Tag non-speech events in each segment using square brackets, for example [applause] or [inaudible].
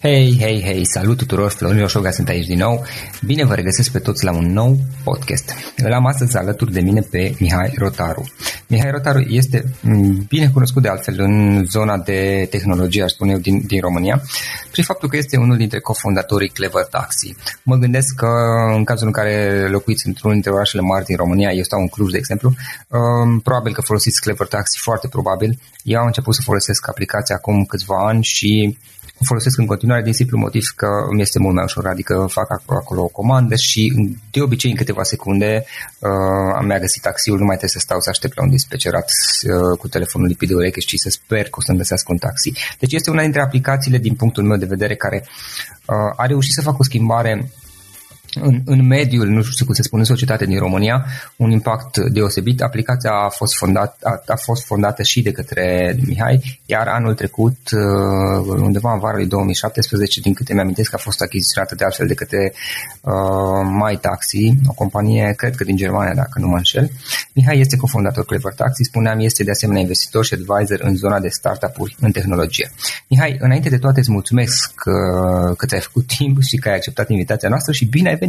Hei, hei, hei, salut tuturor, Florin Roșoga sunt aici din nou. Bine vă regăsesc pe toți la un nou podcast. Îl am astăzi alături de mine pe Mihai Rotaru. Mihai Rotaru este mm, bine cunoscut de altfel în zona de tehnologie, aș spune eu, din, din România, prin faptul că este unul dintre cofondatorii Clever Taxi. Mă gândesc că în cazul în care locuiți într-unul dintre orașele mari din România, eu stau în Cluj, de exemplu, um, probabil că folosiți Clever Taxi, foarte probabil. Eu am început să folosesc aplicația acum câțiva ani și o folosesc în continuare din simplu motiv că mi este mult mai ușor, adică fac acolo, acolo o comandă și de obicei în câteva secunde uh, mi-a găsit taxiul, nu mai trebuie să stau să aștept la un dispecerat uh, cu telefonul lipit de ureche și să sper că o să-mi găsească un taxi. Deci este una dintre aplicațiile din punctul meu de vedere care uh, a reușit să facă o schimbare în, în mediul, nu știu cum se spune, în societate din România, un impact deosebit. Aplicația a fost, fondat, a, a fost fondată și de către Mihai, iar anul trecut, uh, undeva în vara lui 2017, din câte mi-amintesc, a fost achiziționată de altfel de către uh, My Taxi, o companie, cred că din Germania, dacă nu mă înșel. Mihai este cofondator Clever Taxi, spuneam, este de asemenea investitor și advisor în zona de startup-uri în tehnologie. Mihai, înainte de toate îți mulțumesc că, uh, că ți-ai făcut timp și că ai acceptat invitația noastră și bine ai venit!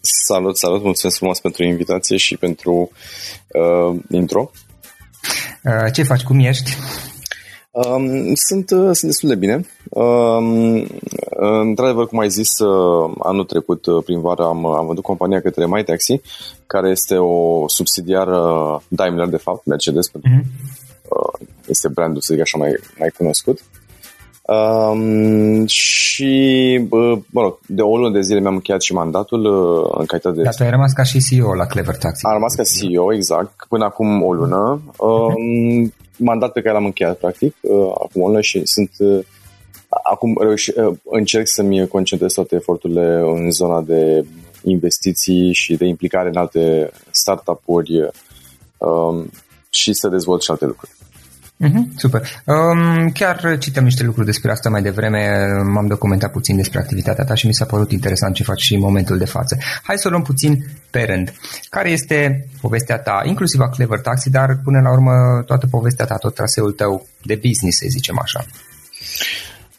Salut, salut, mulțumesc frumos pentru invitație și pentru uh, intro. Uh, ce faci, cum ești? Um, sunt, uh, sunt destul de bine. Um, într-adevăr, cum ai zis, uh, anul trecut, uh, prin vară, am, am vândut compania către My Taxi, care este o subsidiară Daimler, de fapt, Mercedes, pentru uh-huh. uh, este brandul, să zic așa, mai, mai cunoscut. Um, și, bă, mă rog, de o lună de zile mi-am încheiat și mandatul uh, în calitate de... Dar tu ai rămas ca și CEO la Clever Taxi. Am rămas ca CEO, exact, până acum o lună. Um, mandat pe care l-am încheiat, practic, uh, acum o lună și sunt... Uh, acum reuși, uh, încerc să-mi concentrez toate eforturile în zona de investiții și de implicare în alte startup-uri uh, și să dezvolt și alte lucruri. Mm-hmm, super. Um, chiar citeam niște lucruri despre asta mai devreme, m-am documentat puțin despre activitatea ta și mi s-a părut interesant ce faci și în momentul de față. Hai să o luăm puțin pe rând. Care este povestea ta, inclusiv a Clever Taxi, dar până la urmă toată povestea ta, tot traseul tău de business, să zicem așa?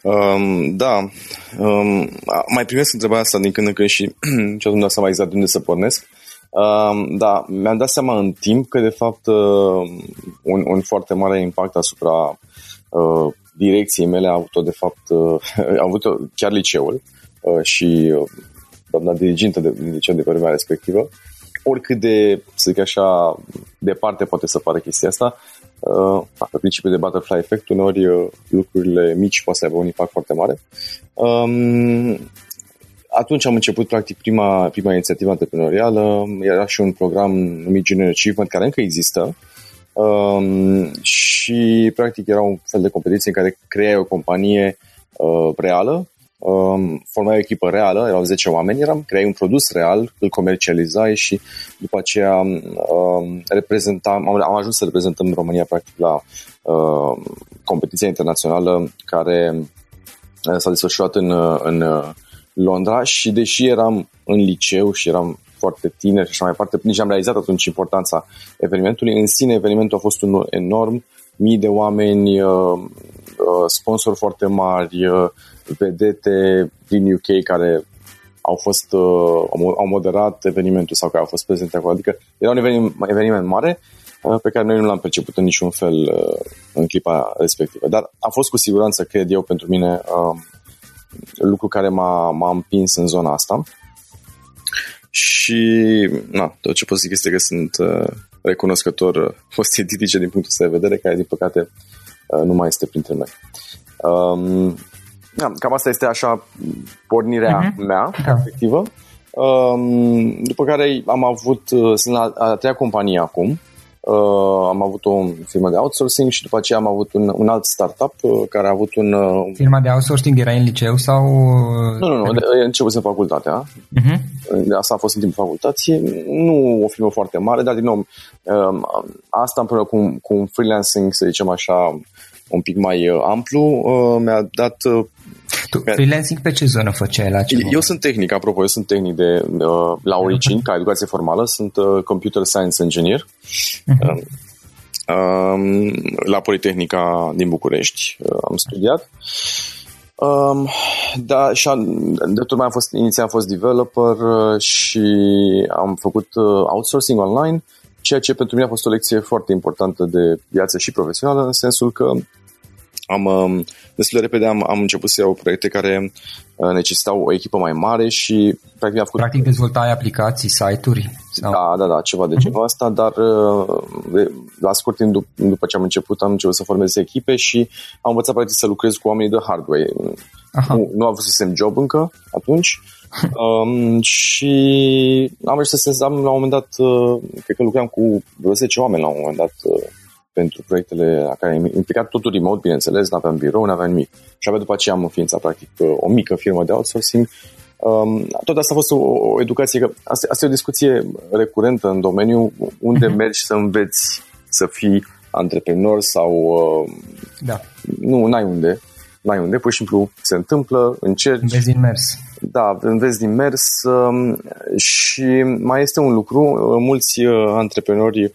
Um, da, um, mai primesc întrebarea asta din când în când și niciodată nu dau seama exact de unde să pornesc. Uh, Uh, da, mi-am dat seama în timp că, de fapt, uh, un, un foarte mare impact asupra uh, direcției mele a avut-o, de fapt, uh, [laughs] a avut chiar liceul uh, și uh, doamna dirigintă de, de liceu de vremea respectivă. Oricât de, să zic așa, departe poate să pară chestia asta, uh, pe principiul de butterfly effect, uneori uh, lucrurile mici poate să aibă un impact foarte mare. Um, atunci am început practic prima, prima inițiativă antreprenorială, era și un program numit Junior Achievement care încă există. Um, și practic era un fel de competiție în care creai o companie uh, reală, um, formai o echipă reală, erau 10 oameni, eram, creai un produs real, îl comercializai și după aceea um, reprezentam, am, am ajuns să reprezentăm România practic la uh, competiția internațională care uh, s-a desfășurat în, în Londra și deși eram în liceu și eram foarte tineri și așa mai departe, nici am realizat atunci importanța evenimentului. În sine, evenimentul a fost un enorm, mii de oameni, uh, uh, sponsori foarte mari, uh, vedete din UK care au fost au moderat evenimentul sau care au fost prezente acolo. Adică era un eveniment, eveniment mare pe care noi nu l-am perceput în niciun fel în clipa respectivă. Dar a fost cu siguranță, cred eu, pentru mine lucru care m-a, m-a împins în zona asta. Și, na, tot ce pot zic este că sunt uh, recunoscător uh, [laughs] fostei titice din punctul ăsta de vedere, care, din păcate, uh, nu mai este printre noi. Um, da, cam asta este așa pornirea uh-huh. mea, da. efectivă. Um, după care am avut, uh, sunt la a treia companie acum, Uh, am avut o firmă de outsourcing și după aceea am avut un, un alt startup uh, care a avut un... Uh, Firma de outsourcing era în liceu sau... Nu, nu, nu, de, început în facultatea. Uh-huh. Asta a fost în timpul facultății. Nu o firmă foarte mare, dar din nou, uh, asta împreună cu, cu un freelancing, să zicem așa, un pic mai uh, amplu, uh, mi-a dat uh, tu freelancing pe ce zonă făceai la ce Eu moment? sunt tehnic, apropo, eu sunt tehnic de, uh, la origini, ca educație formală, sunt uh, computer science engineer uh-huh. uh, um, la Politehnica din București uh, am studiat. Um, da, și de mai am fost, inițial am fost developer uh, și am făcut uh, outsourcing online, ceea ce pentru mine a fost o lecție foarte importantă de viață și profesională, în sensul că am, um, destul de repede am, am început să iau proiecte care uh, necesitau o echipă mai mare și practic am făcut... Practic dezvoltai aplicații, site-uri? Sau? Da, da, da, ceva de mhm. genul uh-huh. ăsta, dar uh, la scurt timp dup- după ce am început am început să formez echipe și am învățat practic să lucrez cu oamenii de hardware. Aha. Nu, nu am avut job încă atunci [laughs] um, și am reușit să am la un moment dat, uh, cred că lucram cu vreo 10 oameni la un moment dat uh, pentru proiectele la care am implicat totul remote, bineînțeles, nu aveam birou, nu aveam nimic. Și abia după aceea am înființat practic o mică firmă de outsourcing. Um, tot asta a fost o, o educație, că asta, asta e o discuție recurentă în domeniu, unde uh-huh. mergi să înveți să fii antreprenor sau... Uh, da. Nu, n-ai unde. N-ai unde, pur și simplu se întâmplă, încerci. Înveți din mers. Da, înveți din mers um, și mai este un lucru, uh, mulți uh, antreprenori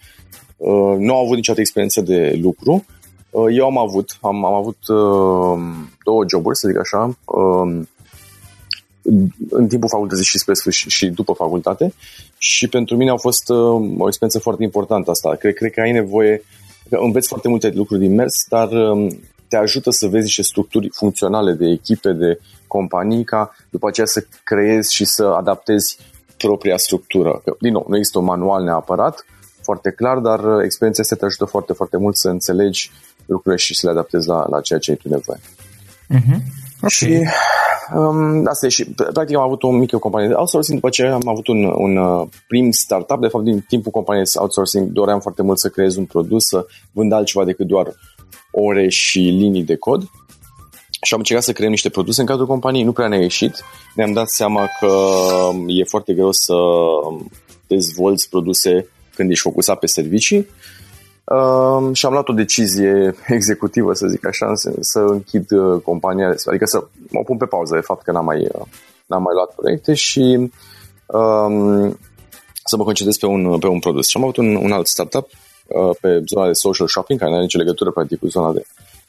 Uh, nu au avut niciodată experiență de lucru. Uh, eu am avut, am, am avut uh, două joburi, să zic așa, uh, în timpul facultății și spre sfârșit și după facultate și pentru mine au fost uh, o experiență foarte importantă asta. Cred, cred că ai nevoie, că înveți foarte multe lucruri din mers, dar uh, te ajută să vezi niște structuri funcționale de echipe, de companii, ca după aceea să creezi și să adaptezi propria structură. Că, din nou, nu există un manual neapărat, foarte clar, dar uh, experiența asta te ajută foarte, foarte mult să înțelegi lucrurile și să le adaptezi la, la ceea ce ai tu nevoie. Uh-huh. Okay. Și um, asta e și practic am avut o mică companie de outsourcing, după ce am avut un, un uh, prim startup, de fapt din timpul companiei de outsourcing doream foarte mult să creez un produs, să vând altceva decât doar ore și linii de cod și am încercat să creăm niște produse în cadrul companiei, nu prea ne-a ieșit. Ne-am dat seama că e foarte greu să dezvolți produse când ești focusat pe servicii uh, și am luat o decizie executivă, să zic așa, să închid uh, compania, adică să mă pun pe pauză, de fapt că n-am mai, uh, n-am mai luat proiecte și um, să mă concentrez pe un, pe un produs. Și am avut un, un alt startup uh, pe zona de social shopping, care nu are nicio legătură practic cu zona de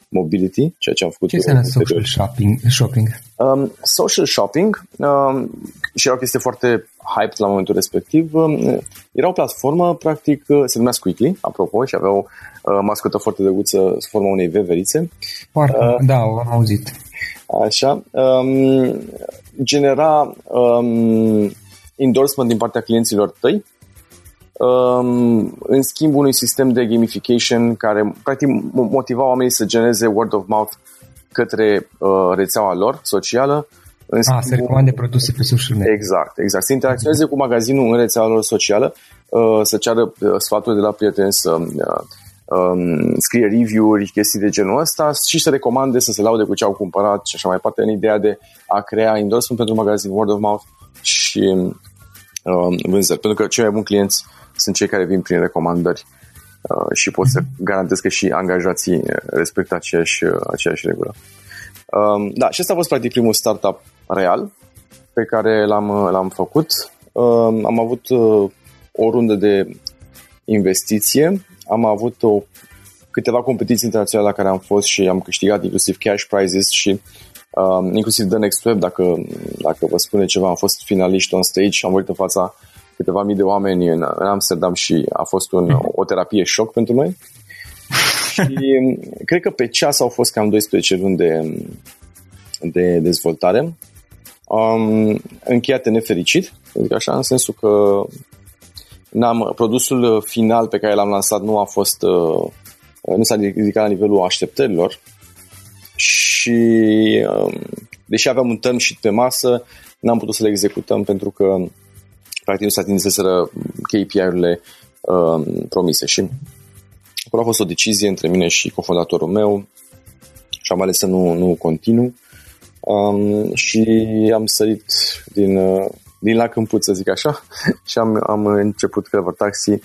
mobility, ceea ce am făcut. Ce înseamnă social shopping? shopping? Um, social shopping um, și era o chestie foarte hype la momentul respectiv. Um, era o platformă, practic, uh, se numea Squeakly, apropo, și avea o uh, mascotă foarte drăguță sub forma unei veverițe. Foarte, uh, da, am auzit. Așa. Um, genera um, endorsement din partea clienților tăi um, în schimb unui sistem de gamification care practic motiva oamenii să genereze word of mouth către uh, rețeaua lor socială. În schimb, ah, să recomande produse pe social media. Exact, exact. Să interacționeze cu magazinul în rețeaua lor socială, uh, să ceară uh, sfaturi de la prieteni, să uh, um, scrie review-uri, chestii de genul ăsta și să recomande să se laude cu ce au cumpărat și așa mai departe, în ideea de a crea endorsement pentru magazin, word of mouth și um, vânzări. Pentru că cei mai buni clienți sunt cei care vin prin recomandări uh, și pot să mhm. garantez că și angajații respectă aceeași, uh, aceeași regulă. Um, da, și asta a fost practic primul startup real pe care l-am, uh, l-am făcut. Um, am avut o rundă de investiție, am avut o, câteva competiții internaționale la care am fost și am câștigat inclusiv cash prizes și um, inclusiv The Next Web, dacă, dacă vă spune ceva, am fost finalist on stage și am vorbit în fața câteva mii de oameni în, în Amsterdam și a fost un, o terapie șoc pentru noi. [laughs] și cred că pe ceas au fost cam 12 luni de, de dezvoltare. Um, încheiate nefericit, zic așa, în sensul că n-am, produsul final pe care l-am lansat nu a fost uh, nu s-a ridicat la nivelul așteptărilor și um, deși aveam un term și pe masă, n-am putut să le executăm pentru că practic nu se atinseseră KPI-urile uh, promise și acolo a fost o decizie între mine și cofondatorul meu și am ales să nu, nu continu um, și am sărit din, uh, din la câmpuț, să zic așa, [laughs] și am, am început Clever Taxi.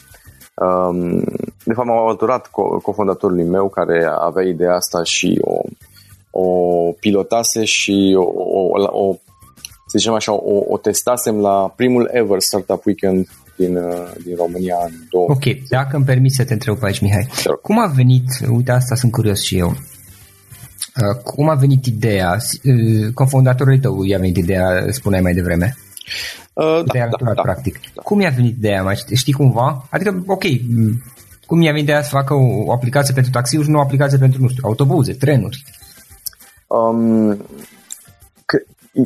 Um, de fapt, m-am alăturat co- cofondatorului meu care avea ideea asta și o, o pilotase și o, o, o să zicem așa, o, o testasem la primul ever Startup Weekend din, uh, din România în 2000. Ok, dacă îmi permiți să te întreb aici, Mihai. Sure. Cum a venit, uite asta sunt curios și eu, Cum a venit ideea? Cofondatorul tău i-a venit ideea, spuneai mai devreme. Uh, ideea da, da, da, practic. Da. Cum i-a venit ideea? Mai știi cumva? Adică, ok, cum i-a venit ideea să facă o, o aplicație pentru taxiuri și nu o aplicație pentru, nu știu, autobuze, trenuri? Um, că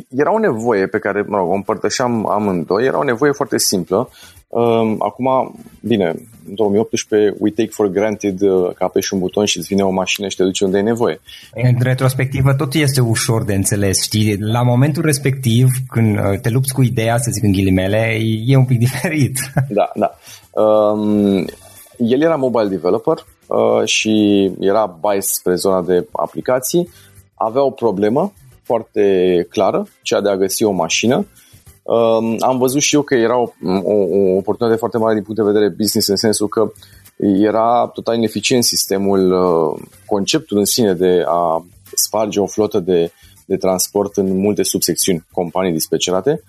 era o nevoie pe care, mă rog, o împărtășeam amândoi, era o nevoie foarte simplă. Um, acum, bine, în 2018 we take for granted uh, că apeși un buton și îți vine o mașină și te duci unde e nevoie. În retrospectivă tot este ușor de înțeles, știi? La momentul respectiv, când uh, te lupți cu ideea, să zic în ghilimele, e un pic [laughs] diferit. Da, da. Um, el era mobile developer uh, și era bias spre zona de aplicații. Avea o problemă foarte clară, cea de a găsi o mașină. Am văzut și eu că era o, o, o oportunitate foarte mare din punct de vedere business în sensul că era total ineficient sistemul, uh, conceptul în sine de a sparge o flotă de, de transport în multe subsecțiuni, companii dispeceate,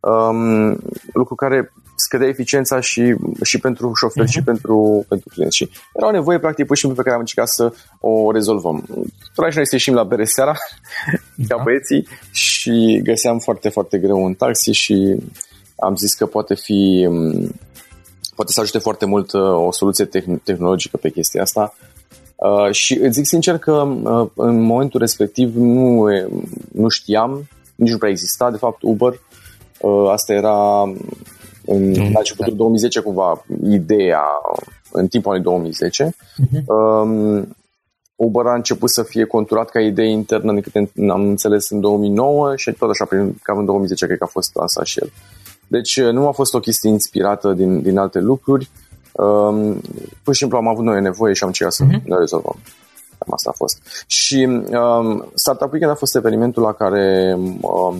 um, lucru care scădea eficiența și, și pentru șoferi uh-huh. și mhm. pentru, pentru clienți. Și era o nevoie, practic, pur și simplu pe care am încercat să o rezolvăm. Trebuia și noi să ieșim la bere seara, [laughs] da. ca băieții, și găseam foarte, foarte greu un taxi și am zis că poate fi poate să ajute foarte mult uh, o soluție tehnologică pe chestia asta. Uh, și îți zic sincer că uh, în momentul respectiv nu, nu știam, nici nu prea exista, de fapt, Uber. Uh, asta era în, mm, la începutul da. 2010 cumva ideea în timpul anului 2010. Uh-huh. Um, Uber a început să fie conturat ca idee internă, din câte am înțeles, în 2009 și tot așa, prin, cam în 2010 cred că a fost lansat și el. Deci nu a fost o chestie inspirată din, din alte lucruri, um, pur și simplu am avut noi nevoie și am încercat să uh-huh. ne rezolvăm. Cam asta a fost. Și um, Startup Weekend a fost evenimentul la care um, um,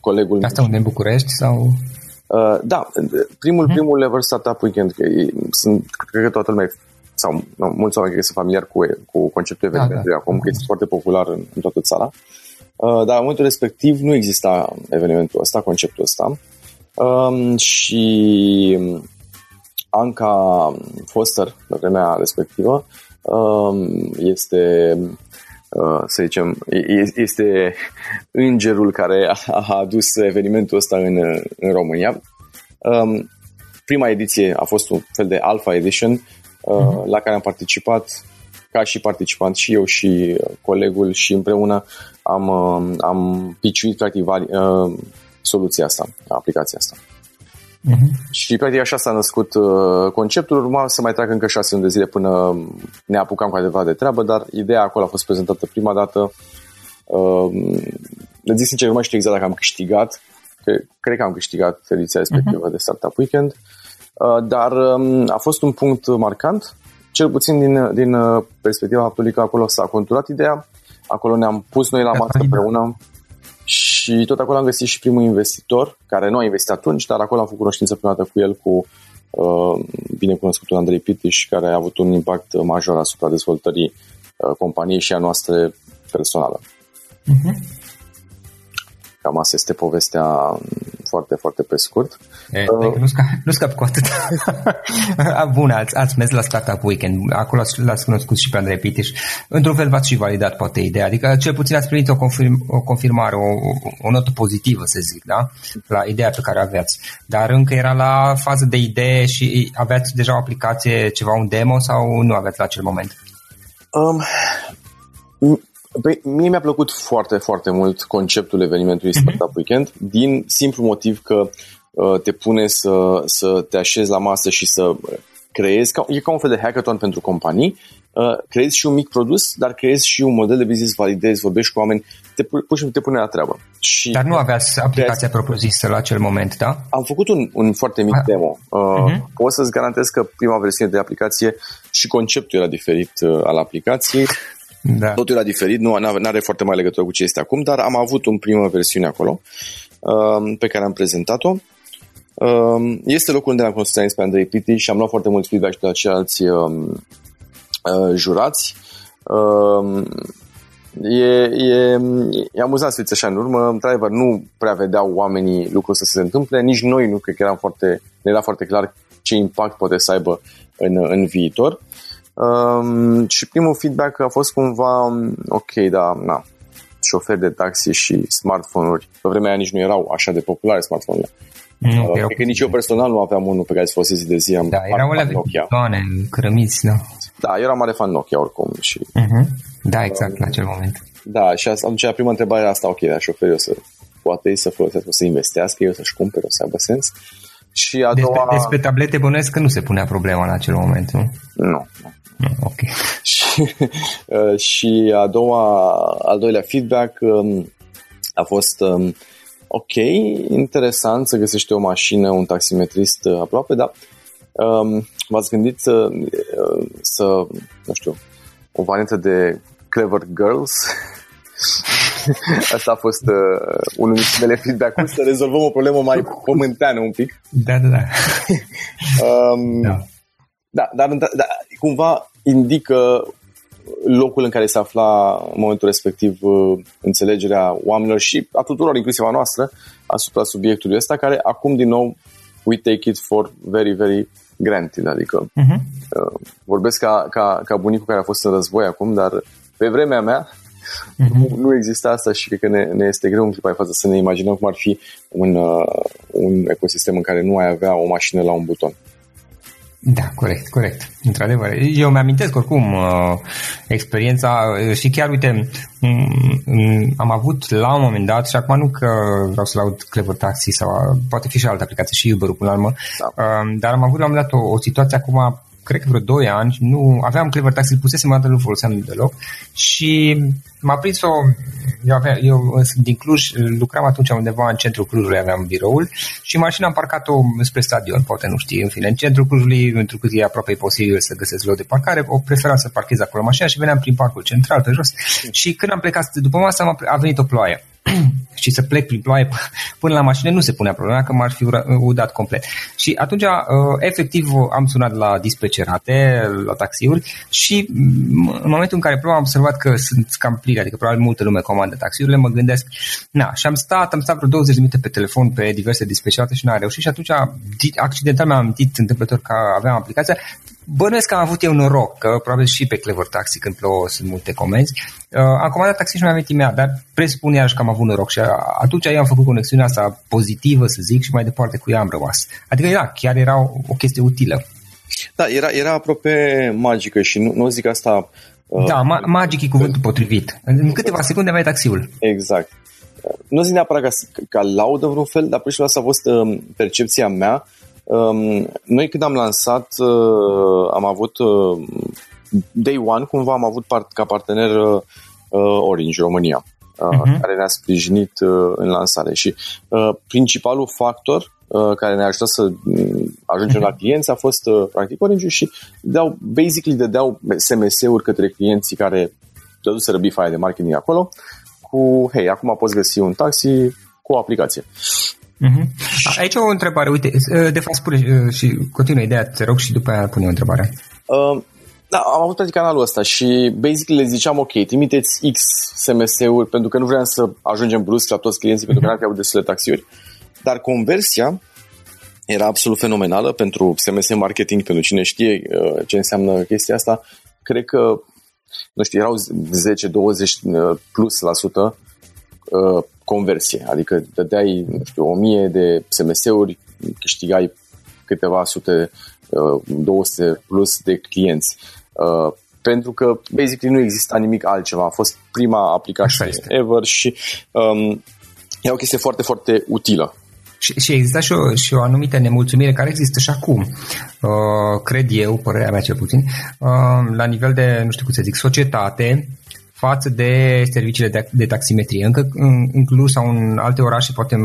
colegul... Asta unde în București sau... Uh, da, primul, uh-huh. primul ever Startup Weekend, că sunt, cred că toată lumea sau nu, mulți oameni sunt familiari cu, cu conceptul evenimentului da, da. acum, că este foarte popular în, în toată țara. Uh, dar în momentul respectiv nu exista evenimentul ăsta, conceptul ăsta. Um, și Anca Foster, pe vremea respectivă, um, este uh, să zicem, este îngerul care a adus evenimentul ăsta în, în România. Um, prima ediție a fost un fel de Alpha Edition uh-huh. la care am participat ca și participant și eu și colegul și împreună am, uh, am piciuit practic uh, soluția asta, aplicația asta. Uh-huh. Și practic așa s-a născut uh, conceptul, urma să mai treacă încă șase luni de zile până ne apucam cu adevărat de treabă, dar ideea acolo a fost prezentată prima dată. Uh, zic sincer, nu mai știu exact dacă am câștigat, că, cred că am câștigat ediția respectivă uh-huh. de Startup Weekend. Uh, Uh, dar um, a fost un punct marcant, cel puțin din, din uh, perspectiva faptului că acolo s-a conturat ideea, acolo ne-am pus noi la masă împreună și tot acolo am găsit și primul investitor, care nu a investit atunci, dar acolo am făcut cunoștință prima dată cu el, cu uh, binecunoscutul Andrei Pitiș, care a avut un impact major asupra dezvoltării uh, companiei și a noastră personală. Uh-huh. Cam asta este povestea foarte, foarte pe scurt. E, uh, nu, scap, nu scap cu atât. [laughs] Bun, ați, ați mers la Startup Weekend, acolo l-ați cunoscut și pe Andrei Pitiș. Într-un fel v-ați și validat poate ideea, adică cel puțin ați primit o, confirm, o confirmare, o, o notă pozitivă, să zic, da? La ideea pe care aveați. Dar încă era la fază de idee și aveați deja o aplicație, ceva, un demo sau nu aveați la acel moment? Um, Păi, mie mi-a plăcut foarte, foarte mult conceptul evenimentului mm-hmm. Startup Weekend, din simplu motiv că uh, te pune să, să te așezi la masă și să creezi, ca, e ca un fel de hackathon pentru companii, uh, creezi și un mic produs, dar creezi și un model de business, validezi, vorbești cu oameni, te, pur și simplu te pune la treabă. Și dar nu aveați aplicația propusă la acel moment, da? Am făcut un, un foarte mic ah. demo. Uh, uh-huh. Pot să-ți garantez că prima versiune de aplicație și conceptul era diferit uh, al aplicației. Da. Totul era diferit, nu are foarte mai legătură cu ce este acum, dar am avut un primă versiune acolo um, pe care am prezentat-o. Um, este locul unde am construit pe Andrei Piti și am luat foarte mult feedback și de la ceilalți um, uh, jurați. Um, e, e, e amuzant să fiți așa în urmă. Într-adevăr, nu prea vedeau oamenii lucrul să se întâmple, nici noi nu cred că eram foarte, ne era foarte clar ce impact poate să aibă în, în viitor. Um, și primul feedback a fost cumva, ok, da, na, șoferi de taxi și smartphone-uri. Pe vremea aia nici nu erau așa de populare smartphone-urile. Nu, uh, că nici eu personal nu aveam unul pe care să folosesc zi de zi. Am da, erau alea Nokia. Doane, crămiți, da. Da, eu eram mare fan Nokia oricum. Și, uh-huh. Da, exact, uh, la acel moment. Da, și atunci prima întrebare era asta, ok, dar șoferii o să poate ei să folosească, o să investească, eu să-și cumpere, o să aibă sens. Și a despre, doua... despre tablete bănuiesc că nu se punea problema în acel moment, nu? Nu. Nu. Ok. [laughs] și, uh, și a doua, al doilea feedback um, a fost um, ok, interesant să găsești o mașină, un taximetrist uh, aproape, dar um, v-ați gândit să, uh, să, nu știu, o variantă de Clever Girls? [laughs] Asta a fost uh, unul dintre mele feedback să rezolvăm o problemă mai pământeană un pic. Da, da, da. [laughs] um, da. Da, dar da, cumva indică locul în care se afla în momentul respectiv uh, înțelegerea oamenilor și a tuturor, inclusiv a noastră, asupra subiectului ăsta, care acum, din nou, we take it for very, very granted, adică uh-huh. vorbesc ca, ca, ca bunicul care a fost în război acum, dar pe vremea mea uh-huh. nu, nu exista asta și cred că ne, ne este greu în clipa față să ne imaginăm cum ar fi un, uh, un ecosistem în care nu ai avea o mașină la un buton. Da, corect, corect. Într-adevăr. Eu mi-amintesc oricum uh, experiența uh, și chiar, uite, um, am avut la un moment dat, și acum nu că vreau să laud Clever Taxi sau poate fi și alte aplicații și Uber-ul până la urmă, da. uh, dar am avut la un moment dat o, o situație acum cred că vreo 2 ani, nu, aveam Clever Taxi, îl pusesem o dată, nu foloseam deloc și m-a prins o, eu, avea, eu sunt din Cluj, lucram atunci undeva în centrul Clujului, aveam biroul și mașina am parcat-o spre stadion, poate nu știi, în fine, în centrul Clujului, pentru că e aproape posibil să găsesc loc de parcare, o preferam să parchez acolo mașina și veneam prin parcul central, pe jos și când am plecat după masă a venit o ploaie [clears throat] și să plec prin ploaie [laughs] până la mașină nu se punea problema că m-ar fi udat complet. Și atunci, uh, efectiv, am sunat la dispecerate, la taxiuri și mm, în momentul în care plouă am observat că sunt cam pline, adică probabil multă lume comandă taxiurile, mă gândesc, na, și am stat, am stat vreo 20 de minute pe telefon pe diverse dispecerate și n-am reușit și atunci accidental mi-am amintit întâmplător că aveam aplicația, Bănuiesc că am avut eu noroc, că probabil și pe Clever Taxi când plouă sunt multe comenzi. Uh, am comandat taxi și nu mi-am mea, dar presupun iarăși că am avut noroc și atunci eu am făcut conexiunea asta pozitivă, să zic, și mai departe cu ea am rămas. Adică, da, chiar era o, o chestie utilă. Da, era, era aproape magică și nu, nu zic asta... Uh, da, ma- magic e cuvântul potrivit. În câteva secunde aveai taxiul. Exact. Nu zic neapărat ca, ca laudă vreun fel, dar pur și asta a fost uh, percepția mea Um, noi când am lansat, uh, am avut uh, day one, cumva am avut part, ca partener uh, Orange România, uh-huh. care ne-a sprijinit în lansare și principalul factor care ne-a ajutat să mm, ajungem uh-huh. la clienți a fost practic Orange și dau, basically dădeau SMS-uri către clienții care dăduseră bifaia de marketing acolo cu, hei, acum poți găsi un taxi cu o aplicație. Uh-huh. Aici o întrebare, uite, de fapt spune și continuă ideea, te rog, și după aia pune o întrebare. Uh, da, am avut practic canalul ăsta și basically le ziceam, ok, trimiteți X SMS-uri pentru că nu vreau să ajungem brusc la toți clienții uh-huh. pentru că mhm. n-ar fi avut destule taxiuri, dar conversia era absolut fenomenală pentru SMS marketing, pentru cine știe uh, ce înseamnă chestia asta. Cred că, nu știu, erau 10-20 plus la sută uh, conversie, adică dădeai, nu știu, o mie de SMS-uri, câștigai câteva sute, 200 uh, plus de clienți. Uh, pentru că, basically, nu exista nimic altceva. A fost prima aplicație ever și um, e o chestie foarte, foarte utilă. Și, și există și o, și o anumită nemulțumire care există și acum, uh, cred eu, părerea mea cel puțin, uh, la nivel de, nu știu cum să zic, societate, față de serviciile de, de taximetrie. Încă în, în Cluj sau în alte orașe, poate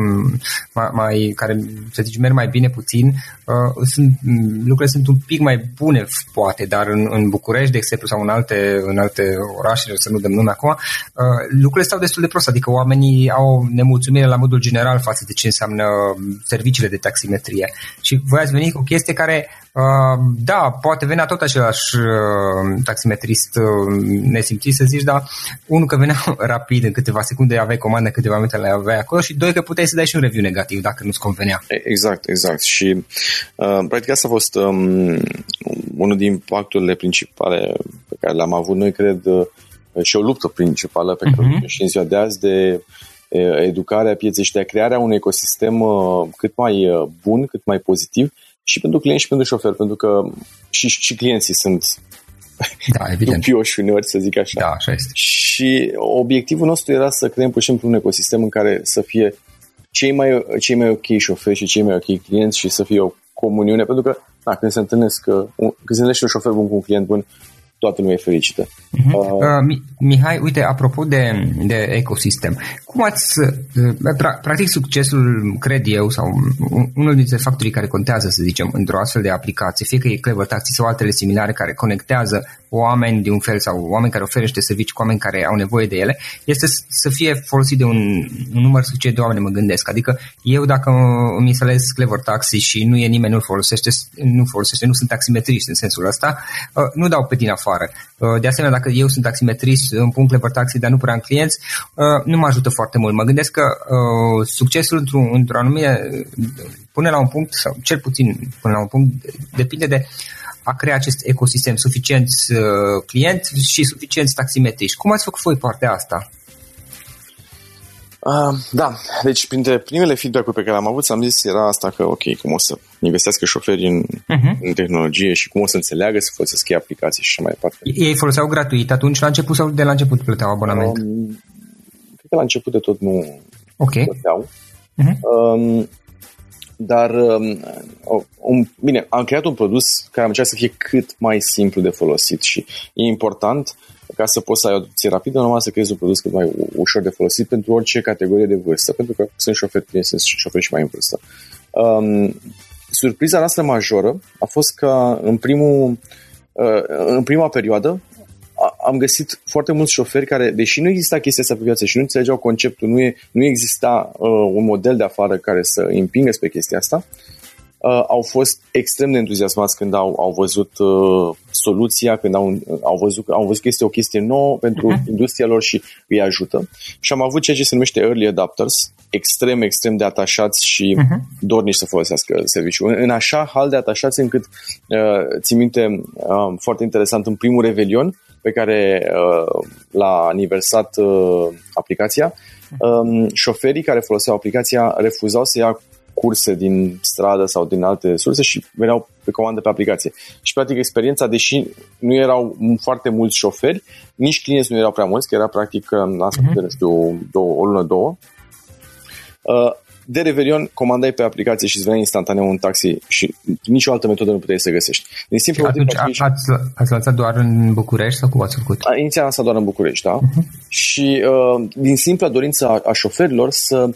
mai, mai care, să zici, merg mai bine puțin, uh, sunt, lucrurile sunt un pic mai bune, poate, dar în, în București, de exemplu, sau în alte, în alte orașe, să nu dăm nume acum, uh, lucrurile stau destul de prost, adică oamenii au nemulțumire la modul general față de ce înseamnă serviciile de taximetrie. Și voi ați venit cu o chestie care da, poate venea tot același uh, taximetrist uh, nesimțit să zici, dar unul că venea [laughs] rapid în câteva secunde, aveai comandă, câteva minute le aveai acolo și doi că puteai să dai și un review negativ dacă nu-ți convenea. Exact, exact. Și uh, practic asta a fost um, unul din impacturile principale pe care le-am avut noi, cred, uh, și o luptă principală pe care uh-huh. și în ziua de azi de educarea pieței și de crearea unui ecosistem cât mai bun, cât mai pozitiv și pentru clienți și pentru șofer, pentru că și, și clienții sunt da, evident. dubioși uneori, să zic așa. Da, așa este. Și obiectivul nostru era să creăm pur și simplu un ecosistem în care să fie cei mai, cei mai ok șoferi și cei mai ok clienți și să fie o comuniune, pentru că da, când se întâlnesc, când se întâlnește un șofer bun cu un client bun, toată lumea e fericită. Uh-huh. Uh, uh, Mihai, uite, apropo de, de ecosistem, cum ați, uh, pra, practic succesul, cred eu, sau unul dintre factorii care contează, să zicem, într-o astfel de aplicație, fie că e Clever Taxi sau altele similare care conectează oameni de un fel sau oameni care oferă niște servicii cu oameni care au nevoie de ele, este să fie folosit de un, un număr suficient de oameni, mă gândesc. Adică eu dacă îmi instalez Clever Taxi și nu e nimeni, nu folosește, nu folosește, nu sunt taximetriști în sensul ăsta, uh, nu dau pe din afară. Uh, de asemenea, dacă eu sunt taximetrist, îmi pun Clever Taxi, dar nu prea am clienți, uh, nu mă ajută foarte mult. Mă gândesc că succesul într-un, într-o anume până la un punct, sau cel puțin până la un punct, depinde de a crea acest ecosistem suficienți uh, clienți și suficienți taximetriști. Cum ați făcut voi partea asta? Uh, da, deci printre primele feedback-uri pe care am avut, am zis era asta că, ok, cum o să investească șoferii în, uh-huh. în tehnologie și cum o să înțeleagă să folosească aplicații și așa mai departe. Ei foloseau gratuit atunci la început sau de la început plăteau abonament? Um, cred că la început de tot nu okay. plăteau. Uh-huh. Um, dar, um, um, bine, am creat un produs care am încercat să fie cât mai simplu de folosit și e important ca să poți să ai o adopție rapidă, normal să creezi un produs cât mai ușor de folosit pentru orice categorie de vârstă, pentru că sunt șoferi tineri, sunt șoferi și mai în vârstă. Um, surpriza noastră majoră a fost că în, primul, uh, în prima perioadă am găsit foarte mulți șoferi care, deși nu exista chestia asta pe viață și nu înțelegeau conceptul, nu, e, nu exista uh, un model de afară care să împingă spre chestia asta, uh, au fost extrem de entuziasmați când au, au văzut uh, soluția, când au, au, văzut, au văzut că este o chestie nouă pentru uh-huh. industria lor și îi ajută. Și am avut ceea ce se numește early adapters, extrem, extrem de atașați și uh-huh. dornici să folosească serviciul. În, în așa hal de atașați încât, uh, țin minte, uh, foarte interesant, în primul revelion, pe care uh, l-a aniversat uh, aplicația, um, șoferii care foloseau aplicația refuzau să ia curse din stradă sau din alte surse și veneau pe comandă pe aplicație. Și practic experiența, deși nu erau foarte mulți șoferi, nici clienți nu erau prea mulți, că era practic, la uh-huh. nu știu, două, o lună, două, uh, de Revelion comandai pe aplicație și îți venea instantaneu un taxi și nicio altă metodă nu puteai să găsești. Din simplu Atunci ați, ați lansat doar în București sau cum ați făcut? Inițial am lansat doar în București, da? Uh-huh. Și uh, din simpla dorință a, a șoferilor să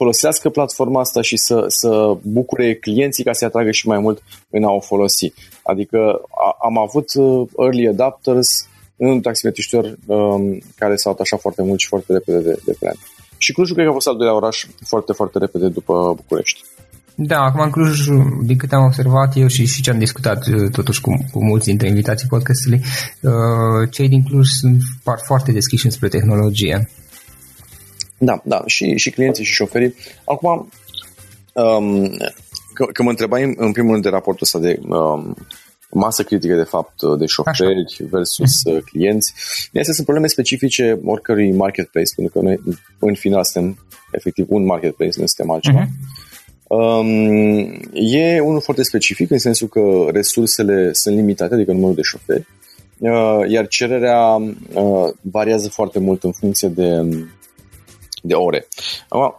folosească platforma asta și să, să bucure clienții ca să atragă și mai mult în a o folosi. Adică a, am avut uh, early adapters în taximetriștori um, care s-au atașat foarte mult și foarte repede de, de plan. Și Clujul cred că a fost al doilea oraș foarte, foarte repede după București. Da, acum în Cluj, din câte am observat eu și, și ce am discutat uh, totuși cu, cu mulți dintre invitații podcastului, uh, cei din Cluj sunt par foarte deschiși spre tehnologie. Da, da, și, și clienții și șoferii. Acum, um, că, că mă întrebai în primul rând de raportul ăsta de um, masă critică, de fapt, de șoferi Așa. versus uh, clienți. Astea sunt probleme specifice oricărui marketplace, pentru că noi, în final, suntem efectiv un marketplace, nu suntem altceva. Uh-huh. Um, e unul foarte specific, în sensul că resursele sunt limitate, adică numărul de șoferi, uh, iar cererea uh, variază foarte mult în funcție de, de ore. Acum,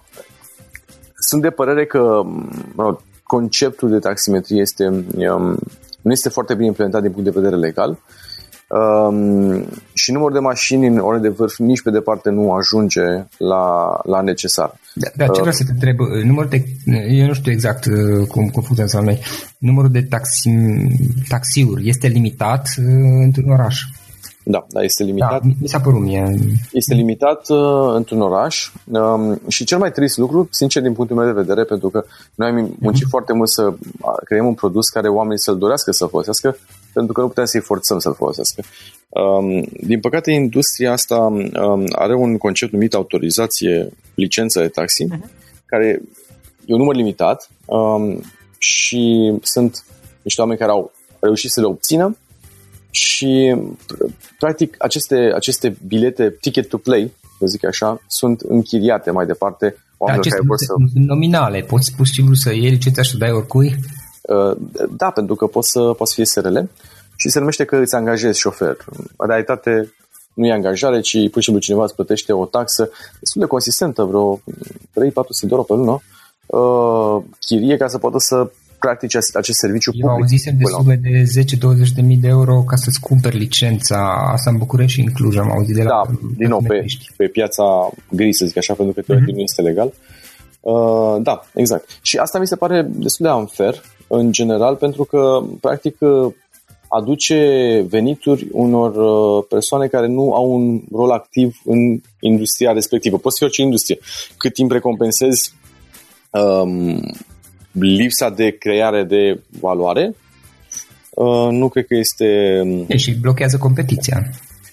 sunt de părere că uh, conceptul de taximetrie este um, nu este foarte bine implementat din punct de vedere legal um, și numărul de mașini în ore de vârf nici pe departe nu ajunge la, la necesar. Da, dar ce vreau să te întreb, numărul de, eu nu știu exact uh, cum, cum funcționează la noi, numărul de taxi, taxiuri este limitat uh, într-un oraș? Da, da, este limitat. Da, mi s-a părut mie. Este limitat uh, într-un oraș um, și cel mai trist lucru, sincer din punctul meu de vedere, pentru că noi am muncit uh-huh. foarte mult să creăm un produs care oamenii să-l dorească să folosească, pentru că nu putem să-i forțăm să-l folosească. Um, din păcate, industria asta um, are un concept numit autorizație, licență de taxi, uh-huh. care e un număr limitat um, și sunt niște oameni care au reușit să le obțină și practic aceste, aceste bilete ticket to play, să zic așa, sunt închiriate mai departe da, care vor să... sunt nominale, poți pur și simplu să iei licența și să dai oricui? Uh, da, pentru că poți să, poți să fie SRL și se numește că îți angajezi șofer. În realitate nu e angajare, ci pur și simplu cineva îți plătește o taxă destul de consistentă, vreo 3-400 de euro pe lună, uh, chirie ca să poată să practice acest serviciu Eu public. auzisem de sume de 10-20 de mii de euro ca să-ți cumperi licența asta în București și în Cluj, am auzit de la Da, din nou, pe, pe piața gri, să zic așa, pentru că teoretic mm-hmm. nu este legal. Uh, da, exact. Și asta mi se pare destul de unfair, în general, pentru că, practic, aduce venituri unor uh, persoane care nu au un rol activ în industria respectivă. Poți fi orice industrie. Cât timp recompensezi um, lipsa de creare de valoare, uh, nu cred că este... E și blochează competiția.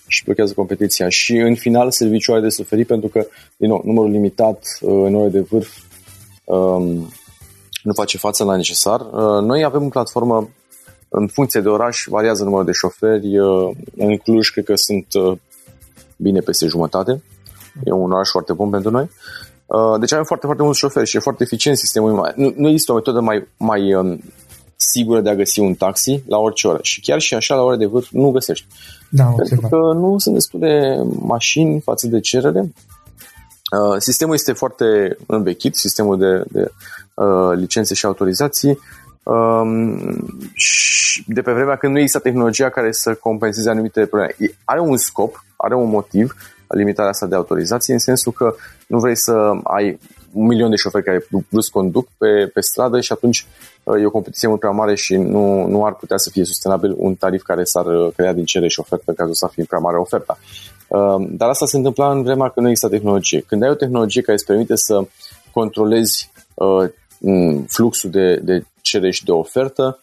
Și blochează competiția. Și în final serviciul are de suferit pentru că, din nou, numărul limitat uh, în ore de vârf um, nu face față la necesar. Uh, noi avem o platformă în funcție de oraș, variază numărul de șoferi. Uh, în Cluj, cred că sunt uh, bine peste jumătate. E un oraș foarte bun pentru noi. Uh, deci avem foarte, foarte mulți șoferi și e foarte eficient sistemul. Nu, nu există o metodă mai, mai um, sigură de a găsi un taxi la orice oră. Și chiar și așa, la ore de vârf, nu găsești. Da, Pentru că nu sunt destul de mașini față de cerere. Uh, sistemul este foarte învechit, sistemul de, de uh, licențe și autorizații. Um, și de pe vremea când nu există tehnologia care să compenseze anumite probleme. Are un scop, are un motiv, limitarea asta de autorizație, în sensul că nu vrei să ai un milion de șoferi care brusc conduc pe, pe stradă și atunci uh, e o competiție mult prea mare și nu, nu ar putea să fie sustenabil un tarif care s-ar uh, crea din cerere și ofertă în cazul să fie prea mare oferta. Uh, dar asta se întâmpla în vremea când nu există tehnologie. Când ai o tehnologie care îți permite să controlezi fluxul de, de cerere și de ofertă,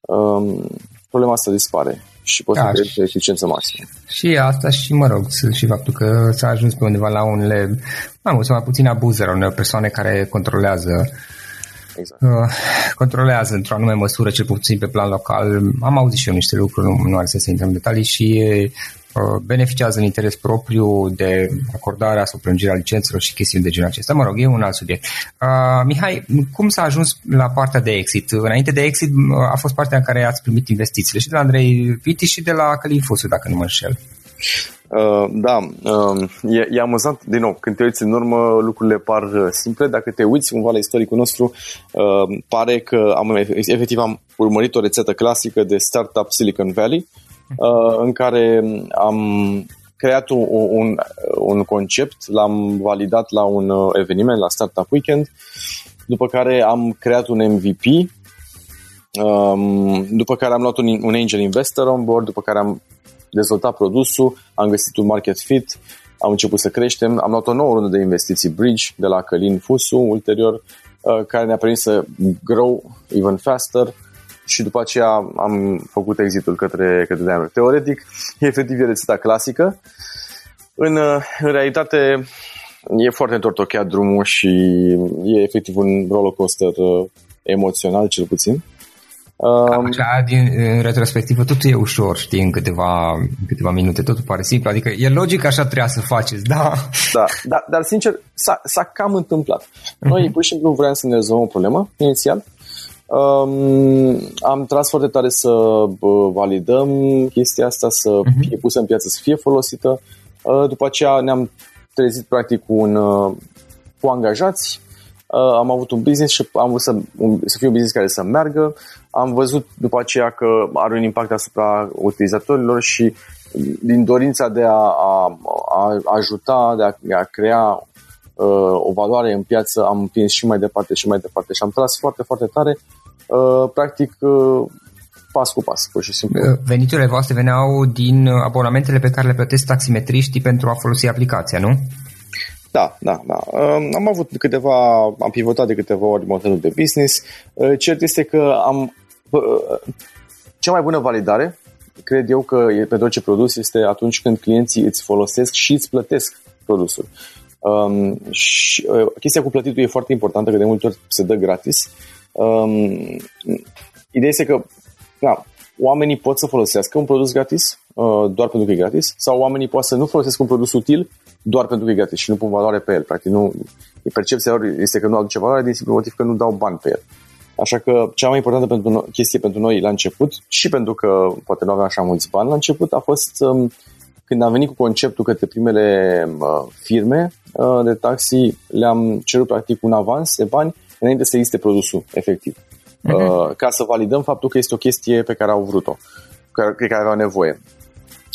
um, problema asta dispare și poți da, să creezi eficiență maximă. Și asta și, mă rog, și faptul că s-a ajuns pe undeva la unele, mai mult sau mai puțin abuzări unele persoane care controlează Exact. Uh, controlează într-o anume măsură, cel puțin pe plan local. Am auzit și eu niște lucruri, nu, nu are să se intrăm în detalii și Uh, beneficiază în interes propriu de acordarea sau prelungirea licențelor și chestiuni de genul acesta. Mă rog, e un alt subiect. Uh, Mihai, cum s-a ajuns la partea de exit? Înainte de exit uh, a fost partea în care ați primit investițiile și de la Andrei Viti și de la Călin Fusu, dacă nu mă înșel. Uh, da, uh, e, e amuzant, din nou, când te uiți în urmă, lucrurile par uh, simple. Dacă te uiți cumva la istoricul nostru, uh, pare că am, efectiv am urmărit o rețetă clasică de startup Silicon Valley, Uh, în care am creat un, un, un concept, l-am validat la un uh, eveniment, la Startup Weekend, după care am creat un MVP, um, după care am luat un, un angel investor on board, după care am dezvoltat produsul, am găsit un market fit, am început să creștem, am luat o nouă rundă de investiții Bridge de la Călin Fusu ulterior, uh, care ne-a permis să grow even faster și după aceea am făcut exitul către, către Daimler. Teoretic, e efectiv e rețeta clasică. În, în realitate, e foarte întortocheat drumul și e efectiv un rollercoaster uh, emoțional, cel puțin. Um, Așa, din, în retrospectivă, totul e ușor, știi, în câteva, în câteva minute, totul pare simplu, adică e logic așa trebuia să faceți, da? Da, da dar sincer, s-a, s-a cam întâmplat. Noi, uh-huh. pur și simplu, vreau să ne rezolvăm o problemă inițial Um, am tras foarte tare să uh, validăm chestia asta, să uh-huh. fie pusă în piață, să fie folosită. Uh, după aceea ne-am trezit practic cu, un, uh, cu angajați, uh, am avut un business și am vrut să, un, să fie un business care să meargă. Am văzut după aceea că are un impact asupra utilizatorilor și din dorința de a, a, a ajuta, de a, de a crea uh, o valoare în piață, am împins și mai departe și mai departe și am tras foarte, foarte tare, uh, practic uh, pas cu pas, pur și simplu. Uh, veniturile voastre veneau din abonamentele pe care le plătesc taximetriștii pentru a folosi aplicația, nu? Da, da, da. Uh, am avut câteva, am pivotat de câteva ori modelul de business. Uh, cert este că am cea mai bună validare, cred eu că e pentru orice produs este atunci când clienții îți folosesc și îți plătesc produsul. Um, și uh, chestia cu plătitul e foarte importantă, că de multe ori se dă gratis. Um, ideea este că, da, oamenii pot să folosească un produs gratis uh, doar pentru că e gratis sau oamenii pot să nu folosesc un produs util doar pentru că e gratis și nu pun valoare pe el. Practic, nu, percepția lor este că nu aduce valoare din simplu motiv că nu dau bani pe el. Așa că cea mai importantă pentru no- chestie pentru noi la început și pentru că poate nu aveam așa mulți bani la început a fost um, când am venit cu conceptul către primele uh, firme uh, de taxi, le-am cerut practic un avans de bani înainte să existe produsul efectiv. Uh-huh. ca să validăm faptul că este o chestie pe care au vrut-o, pe care aveau nevoie.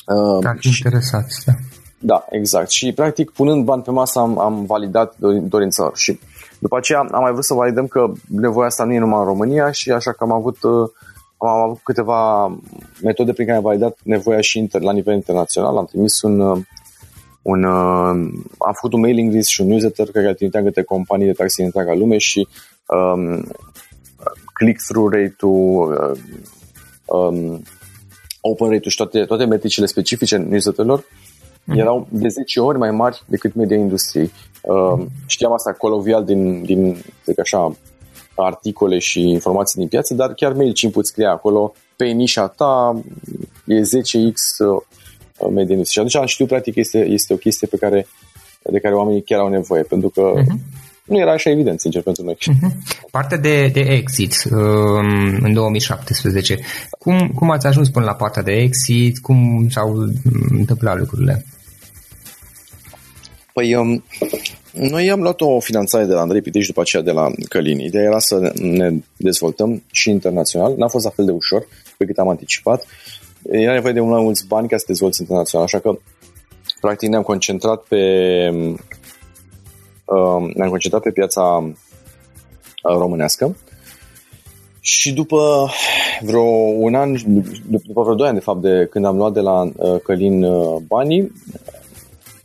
Uh, da, interesat, da. Da, exact. Și practic punând bani pe masă am, am validat dorința lor. Și după aceea am mai vrut să validăm că nevoia asta nu e numai în România și așa că am avut, uh, am avut câteva metode prin care am validat nevoia și inter, la nivel internațional. Am trimis un, uh, un, uh, am făcut un mailing list și un newsletter care îl trimiteam către companii de taxi în întreaga lume și um, click-through rate-ul, uh, um, open rate-ul și toate, toate metricile specifice în newsletterilor mm-hmm. erau de 10 ori mai mari decât media industriei. Uh, știam asta colovial din, din zic așa, articole și informații din piață, dar chiar MailChimp îți scria acolo pe nișa ta e 10x uh, media industrie. Și atunci am știut practic este, este o chestie pe care, de care oamenii chiar au nevoie, pentru că uh-huh nu era așa evident, sincer, pentru noi. Uh-huh. Partea de, de exit um, în 2017, cum, cum ați ajuns până la partea de exit? Cum s-au întâmplat lucrurile? Păi, um, noi am luat o finanțare de la Andrei Pitiș după aceea de la Călin. Ideea era să ne dezvoltăm și internațional. N-a fost la fel de ușor pe cât am anticipat. Era nevoie de mai mulți bani ca să te dezvolți internațional, așa că practic ne-am concentrat pe Um, ne-am concentrat pe piața uh, românească și după vreo un an, după vreo doi ani de fapt de când am luat de la uh, Călin uh, banii,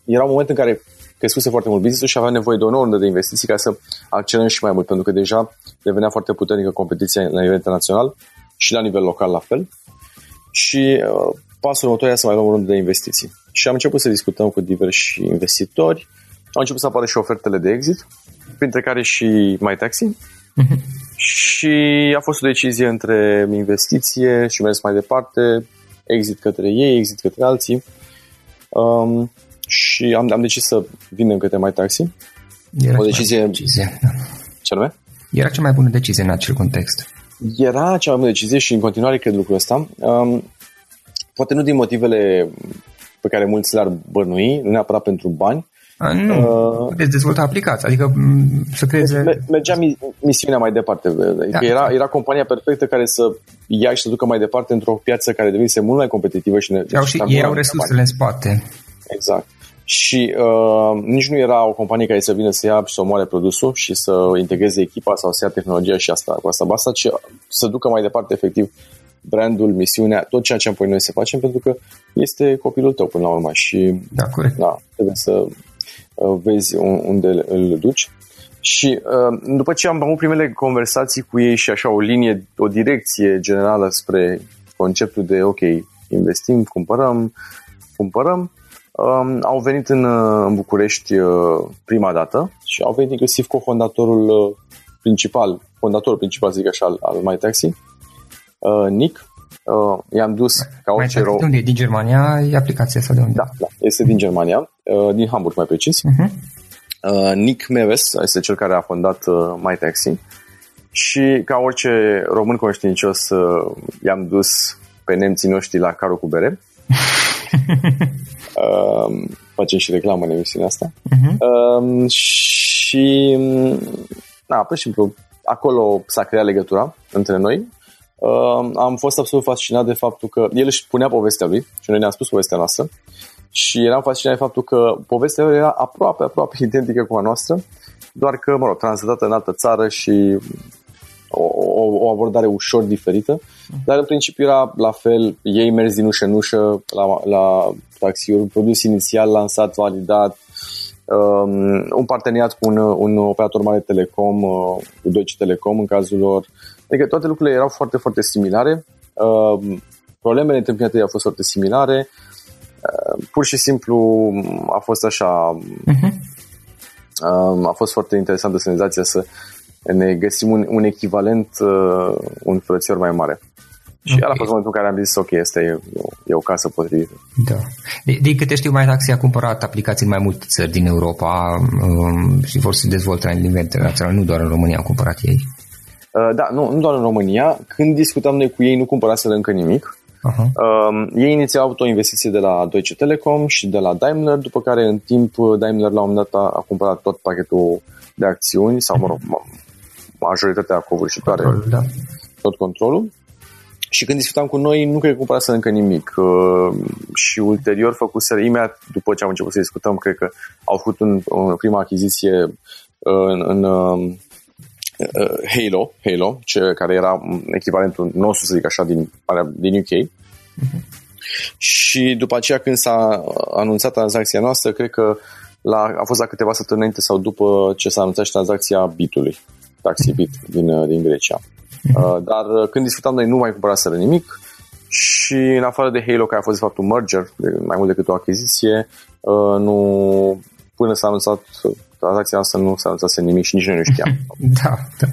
era un moment în care crescuse foarte mult business și avea nevoie de o nouă de investiții ca să accelerăm și mai mult, pentru că deja devenea foarte puternică competiția la nivel internațional și la nivel local la fel. Și uh, pasul următor era să mai luăm o rundă de investiții. Și am început să discutăm cu diversi investitori, au început să apară și ofertele de exit, printre care și My Taxi. Uh-huh. [laughs] Și a fost o decizie între investiție și mers mai departe, exit către ei, exit către alții. Um, și am, am decis să vinem către My Taxi. Era o decizie... decizie. Ce anume? Era cea mai bună decizie în acel context. Era cea mai bună decizie și în continuare cred lucrul ăsta. Um, poate nu din motivele pe care mulți le-ar bănui, nu neapărat pentru bani, nu, uh, puteți dezvolta aplicații, adică să creeze... Mergea misiunea mai departe. Adică da. era, era compania perfectă care să ia și să ducă mai departe într-o piață care devenise mult mai competitivă și... Ne, și ei au resursele în spate. Exact. Și uh, nici nu era o companie care să vină să ia și să omoare produsul și să integreze echipa sau să ia tehnologia și asta cu asta basta, ci să ducă mai departe efectiv brandul, misiunea, tot ceea ce am noi să facem, pentru că este copilul tău până la urmă și da, corect. Da, trebuie să Uh, vezi unde îl duci. Și uh, după ce am avut primele conversații cu ei și așa o linie, o direcție generală spre conceptul de ok, investim, cumpărăm, cumpărăm, um, au venit în, uh, în București prima dată și au venit inclusiv cofondatorul principal, fondatorul principal, zic așa, al, al MyTaxi, Nick, uh, i-am dus ca orice ro- unde e? Din Germania e aplicația asta de unde? Da, da este din Germania, uh, din Hamburg mai precis. Uh-huh. Uh, Nick Meves este cel care a fondat uh, MyTaxi și ca orice român conștiincios uh, i-am dus pe nemții noștri la carul cu bere. [laughs] uh, [laughs] facem și reclamă în emisiunea asta. Uh-huh. Uh, și, na, pur și simplu, acolo s-a creat legătura între noi uh, am fost absolut fascinat de faptul că el își punea povestea lui și noi ne-am spus povestea noastră și eram fascinat de faptul că povestea lui era aproape, aproape [laughs] identică cu a noastră, doar că, mă rog, translatată în altă țară și o, o, o abordare ușor diferită, dar în principiu era la fel, ei mers din ușă în ușă la, la taxiuri, un produs inițial lansat, validat, um, un parteneriat cu un, un operator mare telecom, uh, cu Deutsche Telecom în cazul lor, Adică toate lucrurile erau foarte, foarte similare. Uh, problemele întâmpinate au fost foarte similare. Uh, pur și simplu a fost așa... Uh-huh. Uh, a fost foarte interesantă senzația să ne găsim un, un echivalent, uh, un frățior mai mare. Și okay. a fost momentul în care am zis, ok, este e, e o casă potrivită. Da. De, de câte știu, mai Taxi a cumpărat aplicații în mai multe țări din Europa um, și vor să dezvolte la nivel internațional, nu doar în România au cumpărat ei. Uh, da, nu, nu doar în România. Când discutam noi cu ei, nu cumpăraseră încă nimic. Uh-huh. Uh, ei inițial au avut o investiție de la Deutsche Telekom și de la Daimler, după care în timp Daimler la un moment dat a, a cumpărat tot pachetul de acțiuni sau, mă rog, majoritatea covârșitoare, Control, da. tot controlul. Și când discutam cu noi, nu cred că cumpărase încă nimic. Uh, și ulterior făcuseră, imediat după ce am început să discutăm, cred că au făcut un, o prima achiziție uh, în, în uh, uh, Halo, Halo ce, care era echivalentul nostru, să zic așa, din, din UK. Uh-huh. Și după aceea, când s-a anunțat tranzacția noastră, cred că la, a fost la câteva săptămâni înainte sau după ce s-a anunțat și tranzacția bitului, taxi bit din, din Grecia. Uh, dar uh, când discutam noi nu mai cumpăraseră nimic și în afară de Halo, care a fost de fapt un merger, mai mult decât o achiziție, uh, nu, până s-a anunțat tranzacția asta nu s-a anunțat nimic și nici noi nu știam. [laughs] Da, da.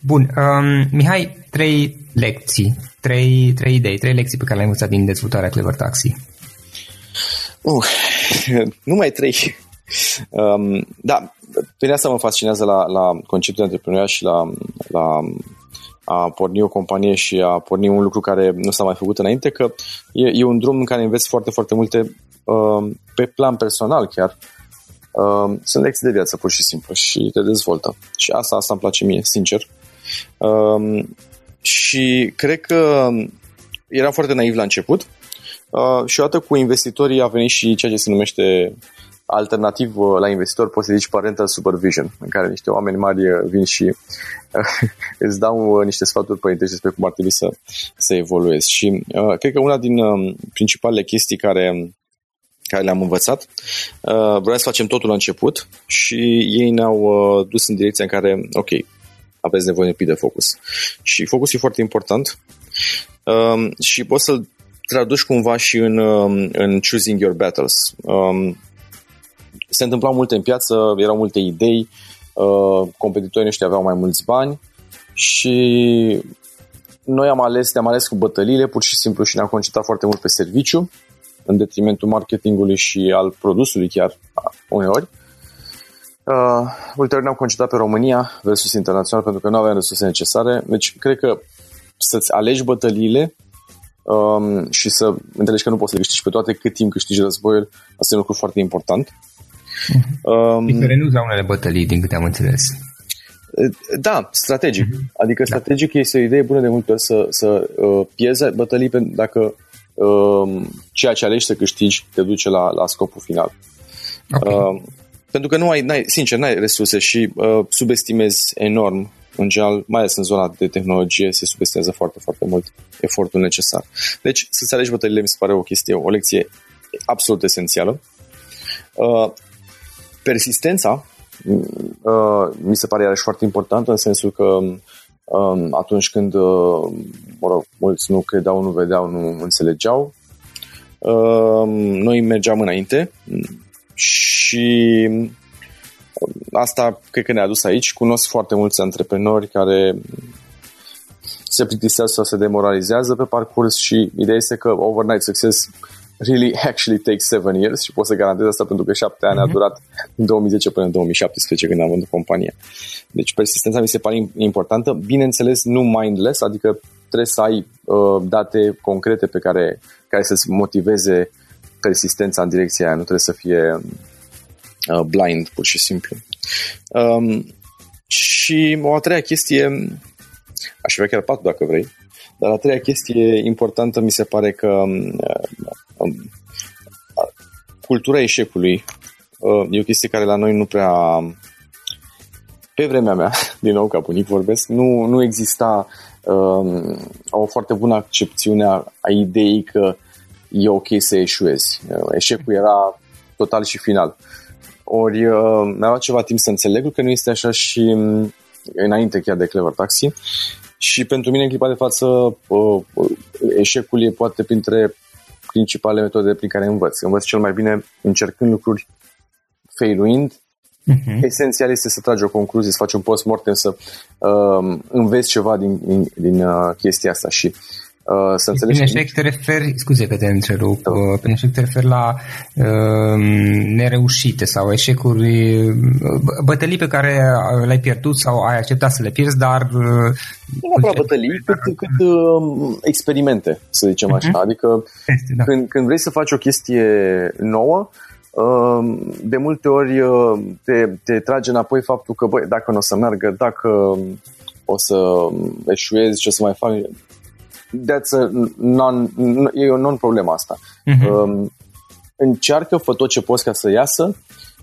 Bun. Um, Mihai, trei lecții, trei, trei idei, trei lecții pe care le-ai învățat din dezvoltarea Clever Taxi. Uh, numai trei. Um, da, pe asta mă fascinează la, la conceptul de antreprenoriat și la, la a porni o companie și a porni un lucru care nu s-a mai făcut înainte, că e, e un drum în care înveți foarte, foarte multe uh, pe plan personal chiar. Uh, sunt lecții de viață, pur și simplu, și te dezvoltă. Și asta, asta îmi place mie, sincer. Uh, și cred că era foarte naiv la început uh, și odată cu investitorii a venit și ceea ce se numește alternativ uh, la investitor poți să zici parental supervision, în care niște oameni mari uh, vin și uh, [laughs] îți dau niște sfaturi părinte despre cum ar trebui să, să evoluezi. Și uh, cred că una din uh, principalele chestii care care le-am învățat. Uh, vreau să facem totul la început și ei ne-au uh, dus în direcția în care, ok, aveți nevoie de un pic de focus. Și focus e foarte important uh, și poți să-l traduci cumva și în, uh, în choosing your battles. Um, se întâmplau multe în piață, erau multe idei, uh, competitorii noștri aveau mai mulți bani și noi am ales, ne-am ales cu bătăliile pur și simplu și ne-am concentrat foarte mult pe serviciu, în detrimentul marketingului și al produsului chiar uneori. Uh, ulterior ne-am concentrat pe România versus internațional pentru că nu aveam resurse necesare. Deci cred că să-ți alegi bătăliile um, și să înțelegi că nu poți să le câștigi pe toate cât timp câștigi războiul, asta e un lucru foarte important. Um, Diferența renunți la unele bătălii, din câte am înțeles. Da, strategic. Uh-huh. Adică da. strategic da. este o idee bună de multe ori să, să uh, pierzi bătălii pe, dacă uh, ceea ce alegi să câștigi te duce la, la scopul final. Okay. Uh, pentru că nu ai, n-ai, sincer, n-ai resurse și uh, subestimezi enorm, în general, mai ales în zona de tehnologie, se subestimează foarte, foarte mult efortul necesar. Deci, să-ți alegi bătăliile mi se pare o chestie, o lecție absolut esențială. Uh, Persistența uh, mi se pare iarăși foarte importantă în sensul că um, atunci când uh, mă rog, mulți nu credeau, nu vedeau, nu înțelegeau, uh, noi mergeam înainte și asta cred că ne-a dus aici. Cunosc foarte mulți antreprenori care se plictisează sau se demoralizează pe parcurs și ideea este că overnight success really actually takes seven years și pot să garantez asta pentru că șapte ani mm-hmm. a mhm. durat din 2010 până în 2017 când am vândut compania. Deci persistența mi se pare importantă, bineînțeles nu mindless, adică trebuie să ai uh, date concrete pe care, care să-ți motiveze persistența în direcția aia, nu trebuie să fie uh, blind pur și simplu. Um, și o a treia chestie, aș vrea chiar patru dacă vrei, dar a treia chestie importantă mi se pare că uh, cultura eșecului uh, e o chestie care la noi nu prea pe vremea mea, [laughs] din nou ca bunic vorbesc, nu, nu exista uh, o foarte bună accepțiune a, a ideii că e ok să eșuezi. Uh, eșecul era total și final. Ori uh, mi-a luat ceva timp să înțeleg că nu este așa și um, înainte chiar de Clever Taxi și pentru mine în clipa de față uh, eșecul e poate printre principale metode prin care învăț. Învăț cel mai bine încercând lucruri, failuind. Uh-huh. Esențial este să tragi o concluzie, să faci un post-mortem, să uh, înveți ceva din, din, din uh, chestia asta și Uh, să înțelegi prin eșec te referi, scuze că te întrerup, da. uh, prin eșec te referi la uh, nereușite sau eșecuri, uh, bătălii pe care le-ai pierdut sau ai acceptat să le pierzi, dar... Uh, nu neapărat bătălii, cât, cât uh, experimente, să zicem uh-huh. așa. Mhm. Adică este, da. când, când vrei să faci o chestie nouă, uh, de multe ori uh, te, te trage înapoi faptul că, băi, dacă nu o să meargă, dacă o să eșuezi, ce o să mai fac, that's a non, e o non-problemă asta. Uh-huh. Um, încearcă, fă tot ce poți ca să iasă,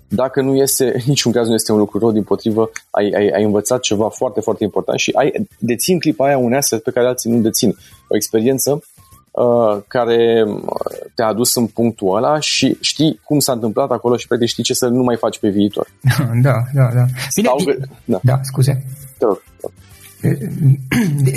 dacă nu este, [laughs] niciun caz nu este un lucru rău, din potrivă, ai, ai, ai învățat ceva foarte, foarte important și ai dețin clipa aia un asset pe care alții nu dețin. O experiență uh, care te-a adus în punctul ăla și știi cum s-a întâmplat acolo și practic știi ce să nu mai faci pe viitor. [laughs] Da, da, da. Bine, Stau, da. da, scuze. Te rog.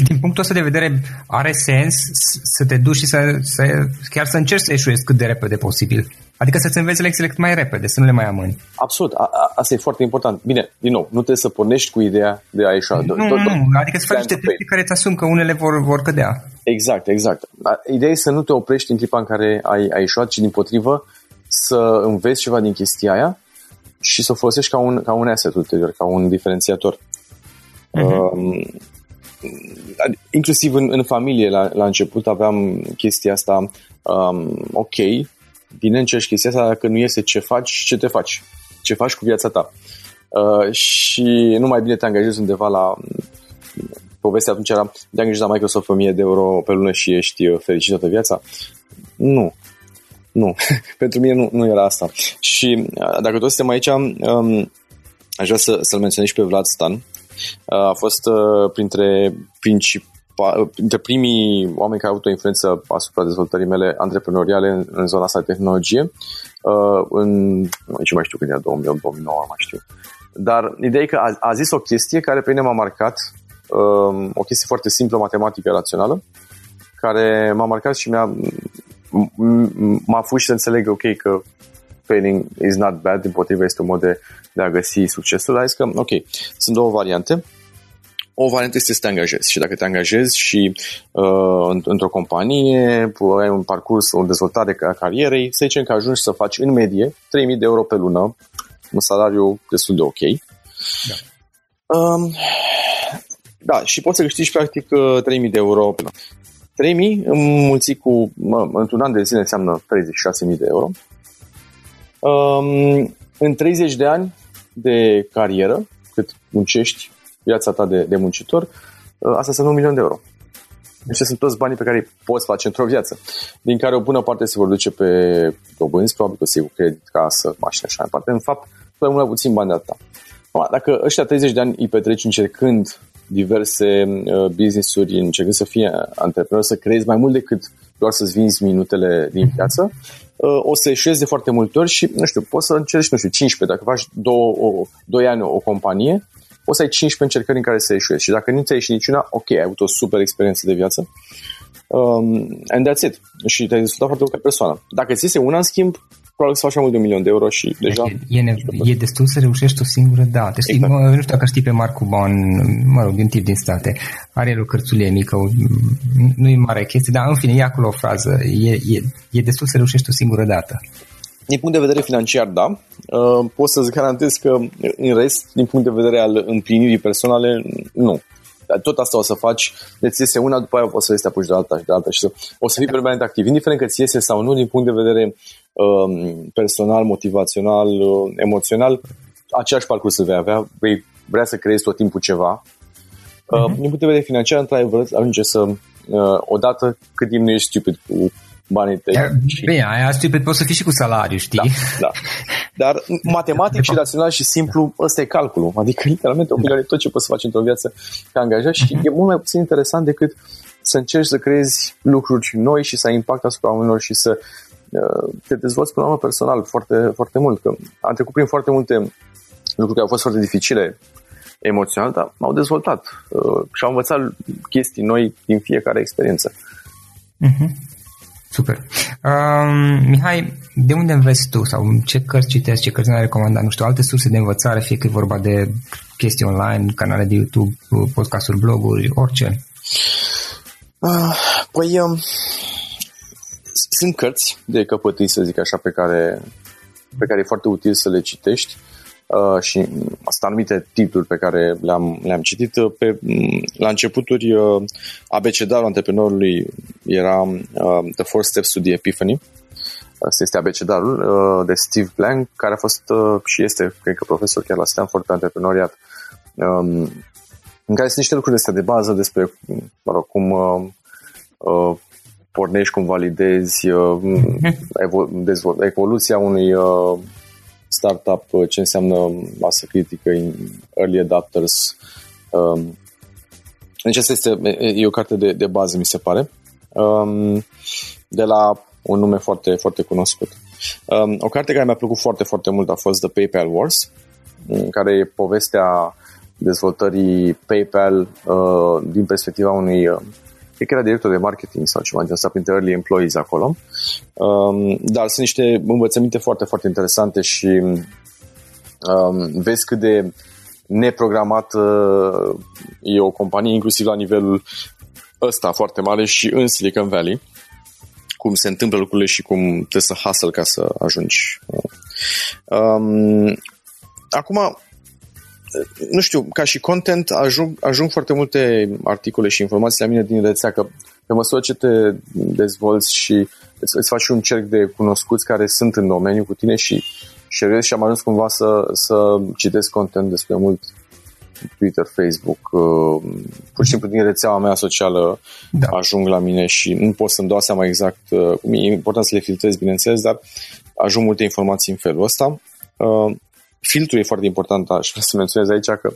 Din punctul ăsta de vedere, are sens să te duci și să, să chiar să încerci să eșuezi cât de repede posibil. Adică să-ți înveți lecțiile cât mai repede, să nu le mai amâni. Absolut, a, a, asta e foarte important. Bine, din nou, nu trebuie să pornești cu ideea de a ieșua. Nu, nu, nu, adică să faci niște chestii care îți asum că unele vor, vor cădea. Exact, exact. Ideea e să nu te oprești în clipa în care ai, ai ieșuat, ci din potrivă să înveți ceva din chestia aia și să o folosești ca un, ca un asset ulterior, ca un diferențiator. Uh-huh. inclusiv în, în familie, la, la început aveam chestia asta, um, ok, bine încerci chestia asta, dacă nu iese ce faci, ce te faci? Ce faci cu viața ta? Uh, și nu mai bine te angajezi undeva la povestea atunci era de angajezi la Microsoft 1000 de euro pe lună și ești uh, fericit toată viața? Nu. Nu. [laughs] Pentru mine nu, nu era asta. Și uh, dacă toți suntem aici, um, aș vrea să, să-l menționez și pe Vlad Stan, a fost uh, printre principali dintre primii oameni care au avut o influență asupra dezvoltării mele antreprenoriale în, în zona asta de tehnologie, uh, în, nici mai știu când era, 2008, 2009, mai știu. Dar ideea e că a, a zis o chestie care pe mine m-a marcat, um, o chestie foarte simplă, matematică, rațională, care m-a marcat și mi-a, m-a făcut și să înțeleg, ok, că failing is not bad, din potrivă este un mod de, de a găsi succesul, ai zis că, ok, sunt două variante. O variantă este să te angajezi și dacă te angajezi și uh, într-o companie, ai un parcurs, o dezvoltare a carierei, să zicem că ajungi să faci în medie 3000 de euro pe lună, un salariu destul de ok. Da. Um, da, și poți să câștigi practic 3000 de euro pe lună. 3000 înmulțit cu, mă, într-un an de zile înseamnă 36.000 de euro. Um, în 30 de ani de carieră, cât muncești viața ta de, de muncitor, uh, asta înseamnă un milion de euro. Deci sunt toți banii pe care îi poți face într-o viață, din care o bună parte se vor duce pe dobânzi, probabil că sigur credit, casă, mașină și așa mai departe. În fapt, tu ai mult mai puțin bani de atâta. Dacă ăștia 30 de ani îi petreci încercând diverse uh, business-uri, încercând să fie antreprenor, să creezi mai mult decât doar să-ți vinzi minutele din viață, uh, o să eșuezi de foarte multe ori și, nu știu, poți să încerci, nu știu, 15, dacă faci 2, 2 ani o companie, o să ai 15 încercări în care să eșuezi și dacă nu ți-ai ieșit niciuna, ok, ai avut o super experiență de viață um, and that's it. Și te-ai dezvoltat foarte mult ca persoană. Dacă ți iese una, în schimb, probabil să faci mai mult de un milion de euro și deja... E, e, e destul să reușești o singură dată. Știi, exact. mă, nu știu dacă știi pe Mark Cuban, mă rog, din tip din state, are el o cărțulie mică, nu e mare chestie, dar în fine, e acolo o frază, e, e, e destul să reușești o singură dată. Din punct de vedere financiar, da. Uh, pot să-ți garantez că, în rest, din punct de vedere al împlinirii personale, nu. Dar tot asta o să faci, îți iese una, după aia o să te apuci de alta și de alta și să, o să fii permanent activ, indiferent că ți iese sau nu, din punct de vedere um, personal, motivațional, uh, emoțional, aceeași parcurs să vei avea, vei vrea să creezi tot timpul ceva. Uh, uh-huh. Din punct de vedere financiar, într-adevăr, ajunge să, uh, odată, cât timp nu ești stupid cu banii tăi. Bine, aia stupid poți să fii și cu salariu, știi? Da, da. Dar matematic și rațional și simplu, ăsta e calculul. Adică, literalmente, o da. tot ce poți să faci într-o viață ca angajat și uh-huh. e mult mai puțin interesant decât să încerci să creezi lucruri noi și să ai impact asupra oamenilor și să uh, te dezvolți până la urmă personal foarte, foarte mult. Că am trecut prin foarte multe lucruri care au fost foarte dificile emoțional, dar m-au dezvoltat uh, și am învățat chestii noi din fiecare experiență. Uh-huh. Super. Um, Mihai, de unde înveți tu sau ce cărți citești, ce cărți ne-ai recomandat? Nu știu, alte surse de învățare, fie că e vorba de chestii online, canale de YouTube, podcasturi, bloguri, orice. Uh, Păi, um, sunt cărți de căpătâi, să zic așa, pe care, pe care e foarte util să le citești. Uh, și asta anumite titluri pe care le-am, le-am citit. Pe, la începuturi, uh, abecedarul antreprenorului era uh, The Four Steps to the Epiphany. Asta este abecedarul uh, de Steve Blank, care a fost uh, și este, cred că, profesor chiar la Stanford pe antreprenoriat. Um, în care sunt niște lucruri astea de bază despre mă rog, cum uh, uh, pornești, cum validezi uh, evo- dezvol- evoluția unui uh, startup, uh, ce înseamnă masă critică, early adapters. Um, deci asta este e o carte de, de bază, mi se pare, um, de la un nume foarte, foarte cunoscut. Um, o carte care mi-a plăcut foarte, foarte mult a fost The PayPal Wars, în care e povestea dezvoltării PayPal uh, din perspectiva unui uh, cred că era director de marketing sau ceva de printre early employees acolo. Um, dar sunt niște învățăminte foarte, foarte interesante și um, vezi cât de neprogramat uh, e o companie, inclusiv la nivelul ăsta foarte mare și în Silicon Valley cum se întâmplă lucrurile și cum trebuie să hustle ca să ajungi. Um, acum, nu știu, ca și content ajung, ajung foarte multe articole și informații la mine din rețea că pe măsură ce te dezvolți și îți, îți faci un cerc de cunoscuți care sunt în domeniu cu tine și și și am ajuns cumva să, să citesc content despre mult Twitter, Facebook, uh, pur și simplu din rețeaua mea socială da. ajung la mine și nu pot să-mi dau seama exact, uh, e important să le filtrez, bineînțeles, dar ajung multe informații în felul ăsta. Uh, filtrul e foarte important, aș vrea să menționez aici că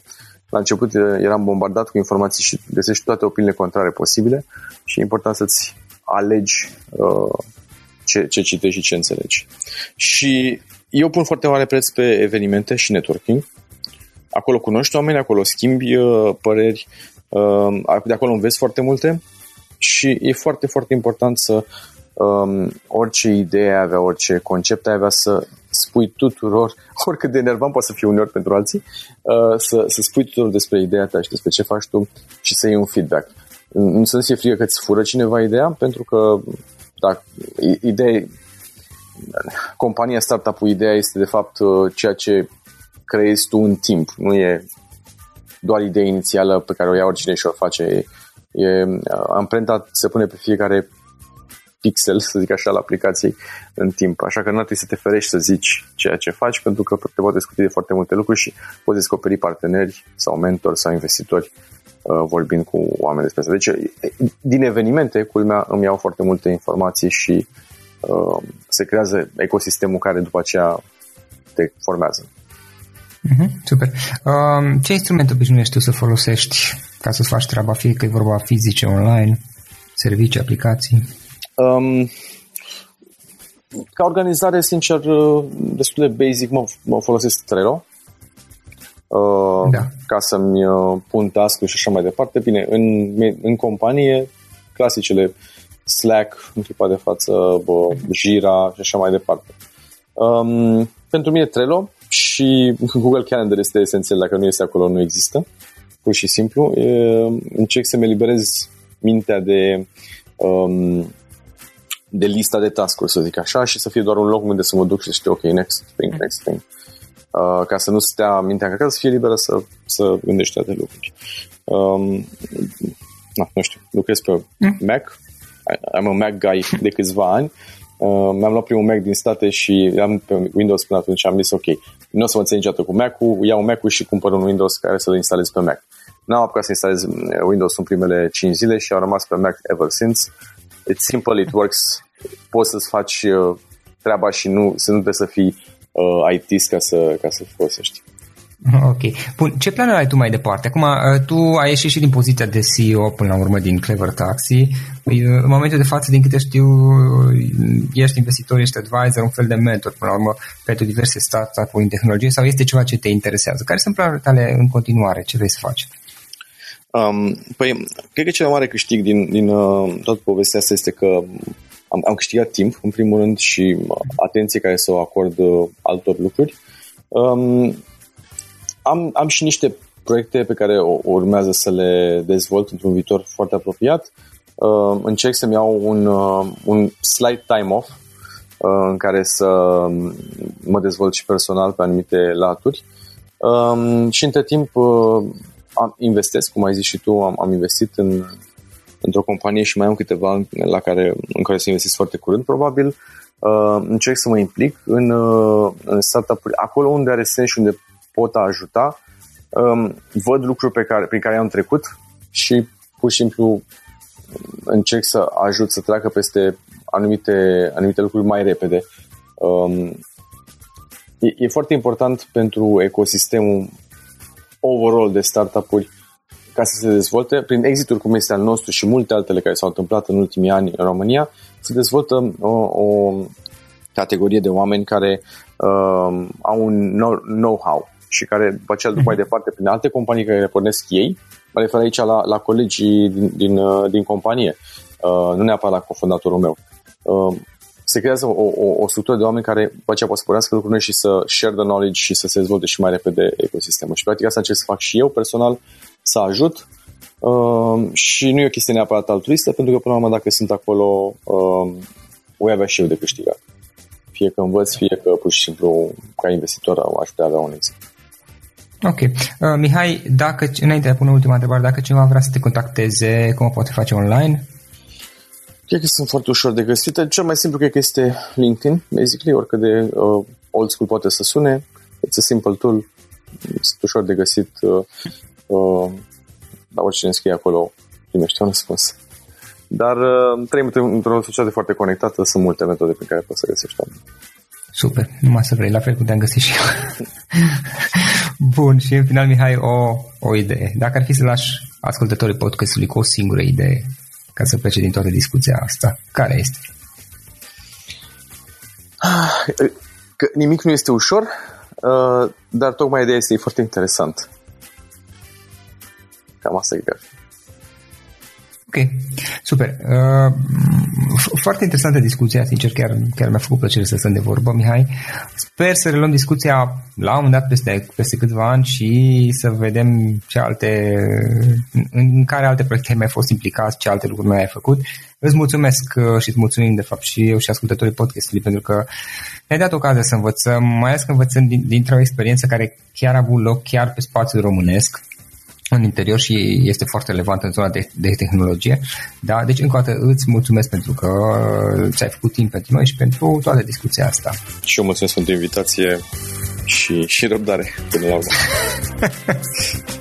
la început eram bombardat cu informații și găsești toate opiniile contrare posibile și e important să-ți alegi uh, ce, ce citești și ce înțelegi. Și eu pun foarte mare preț pe evenimente și networking. Acolo cunoști oameni, acolo schimbi uh, păreri, uh, de acolo înveți foarte multe și e foarte, foarte important să um, orice idee avea, orice concept avea să spui tuturor, [laughs] oricât de enervant poate să fie uneori pentru alții, uh, să, să spui tuturor despre ideea ta și despre ce faci tu și să iei un feedback. Nu să nu fie frică că îți fură cineva ideea, pentru că dacă ideea compania startup-ul, ideea este de fapt uh, ceea ce creezi tu în timp, nu e doar ideea inițială pe care o ia oricine și o face. E, e, uh, amprenta se pune pe fiecare pixel, să zic așa, la aplicației în timp. Așa că nu ar trebui să te ferești să zici ceea ce faci, pentru că te poate discuti de foarte multe lucruri și poți descoperi parteneri sau mentori sau investitori uh, vorbind cu oameni despre asta. Deci, din evenimente, culmea, îmi iau foarte multe informații și uh, se creează ecosistemul care după aceea te formează. Uh-huh, super. Uh, ce instrument obișnuiești tu să folosești ca să faci treaba, fie că e vorba fizice, online, servicii, aplicații? Um, ca organizare, sincer, destul de basic, mă, mă folosesc Trello uh, da. ca să-mi uh, pun task și așa mai departe. Bine, în, în companie, clasicele Slack, în clipa de față, bă, Jira și așa mai departe. Um, pentru mine Trello și [laughs] Google Calendar este esențial, dacă nu este acolo, nu există. Pur și simplu. E, încerc să-mi eliberez mintea de um, de lista de task-uri, să zic așa, și să fie doar un loc unde să mă duc și să știu, ok, next thing, next thing. Uh, ca să nu stea mintea încărcată, să fie liberă să, să gândești alte lucruri. Um, na, nu știu, lucrez pe mm. Mac, am un Mac guy [laughs] de câțiva ani, uh, mi-am luat primul Mac din state și am pe Windows până atunci am zis, ok, nu o să mă țin niciodată cu Mac-ul, iau Mac-ul și cumpăr un Windows care să-l instalez pe Mac. N-am apucat să instalez Windows în primele 5 zile și au rămas pe Mac ever since. It's simple, it works. Poți să-ți faci uh, treaba și nu, să nu trebuie să fii uh, IT ca să, ca să folosești. Ok. Bun, ce planuri ai tu mai departe? Acum, uh, tu ai ieșit și din poziția de CEO până la urmă din Clever Taxi. Păi, uh, în momentul de față, din câte știu, ești investitor, ești advisor, un fel de mentor până la urmă pentru diverse startup-uri în tehnologie sau este ceva ce te interesează? Care sunt planurile tale în continuare? Ce vrei să faci? Um, păi, cred că cel mai mare câștig din, din uh, toată povestea asta este că am, am câștigat timp, în primul rând, și uh, atenție care să o acord uh, altor lucruri. Um, am, am și niște proiecte pe care urmează să le dezvolt într-un viitor foarte apropiat. uh, încerc să-mi iau un, uh, un slight time off uh, în care să mă dezvolt și personal pe anumite laturi um, și între timp uh, am, investesc, cum ai zis și tu, am, am investit în, într-o companie și mai am câteva la care, în care să investesc foarte curând, probabil. Uh, încerc să mă implic în, uh, în startup-uri, acolo unde are sens și unde pot ajuta. Um, văd lucruri pe care, prin care am trecut și pur și simplu încerc să ajut să treacă peste anumite, anumite lucruri mai repede. Um, e, e foarte important pentru ecosistemul overall de startup-uri ca să se dezvolte, prin exituri cum este al nostru și multe altele care s-au întâmplat în ultimii ani în România, se dezvoltă o, o categorie de oameni care uh, au un know-how și care după aceea duc mai mhm. departe prin alte companii care le pornesc ei. Mă refer aici la, la colegii din, din, uh, din companie, uh, nu neapărat la cofondatorul meu. Uh, se creează o, o, o structură de oameni care după aceea pot să pornească lucrurile și să share the knowledge și să se dezvolte și mai repede ecosistemul. Și practic asta încerc să fac și eu personal, să ajut uh, și nu e o chestie neapărat altruistă, pentru că până la urmă dacă sunt acolo uh, voi avea și eu de câștigat. Fie că învăț, fie că pur și simplu ca investitor aș putea avea un exit. Ok. Uh, Mihai, dacă, înainte de a pune ultima întrebare, dacă cineva vrea să te contacteze, cum o poate face online? Cred că sunt foarte ușor de găsit. Cel mai simplu cred că este LinkedIn, basically, oricât de uh, old school poate să sune. It's a simple tool, sunt ușor de găsit. Uh, uh, dar oricine scrie acolo primește un răspuns. Dar uh, trăim într-o societate foarte conectată, sunt multe metode pe care poți să găsești oameni. Super, numai să vrei, la fel cum te-am găsit și eu. [laughs] Bun, și în final, Mihai, o, o idee. Dacă ar fi să lași ascultătorii podcastului cu o singură idee ca să plece din toată discuția asta, care este? Că nimic nu este ușor, uh, dar tocmai ideea este foarte interesant. Cam asta e ideea. Ok, super. Uh, foarte interesantă discuția, sincer, chiar, chiar mi-a făcut plăcere să stăm de vorbă, Mihai. Sper să reluăm discuția la un moment dat peste, peste câțiva ani și să vedem ce alte, în care alte proiecte ai mai fost implicat, ce alte lucruri mai ai făcut. Îți mulțumesc uh, și îți mulțumim, de fapt, și eu și ascultătorii podcastului, pentru că ne-ai dat ocazia să învățăm, mai ales că învățăm din, dintr-o experiență care chiar a avut loc chiar pe spațiul românesc în interior și este foarte relevant în zona de, de tehnologie. Da? Deci, încă o dată, îți mulțumesc pentru că ți-ai făcut timp pentru noi și pentru toată discuția asta. Și eu mulțumesc pentru invitație și, și răbdare până la urmă. [laughs]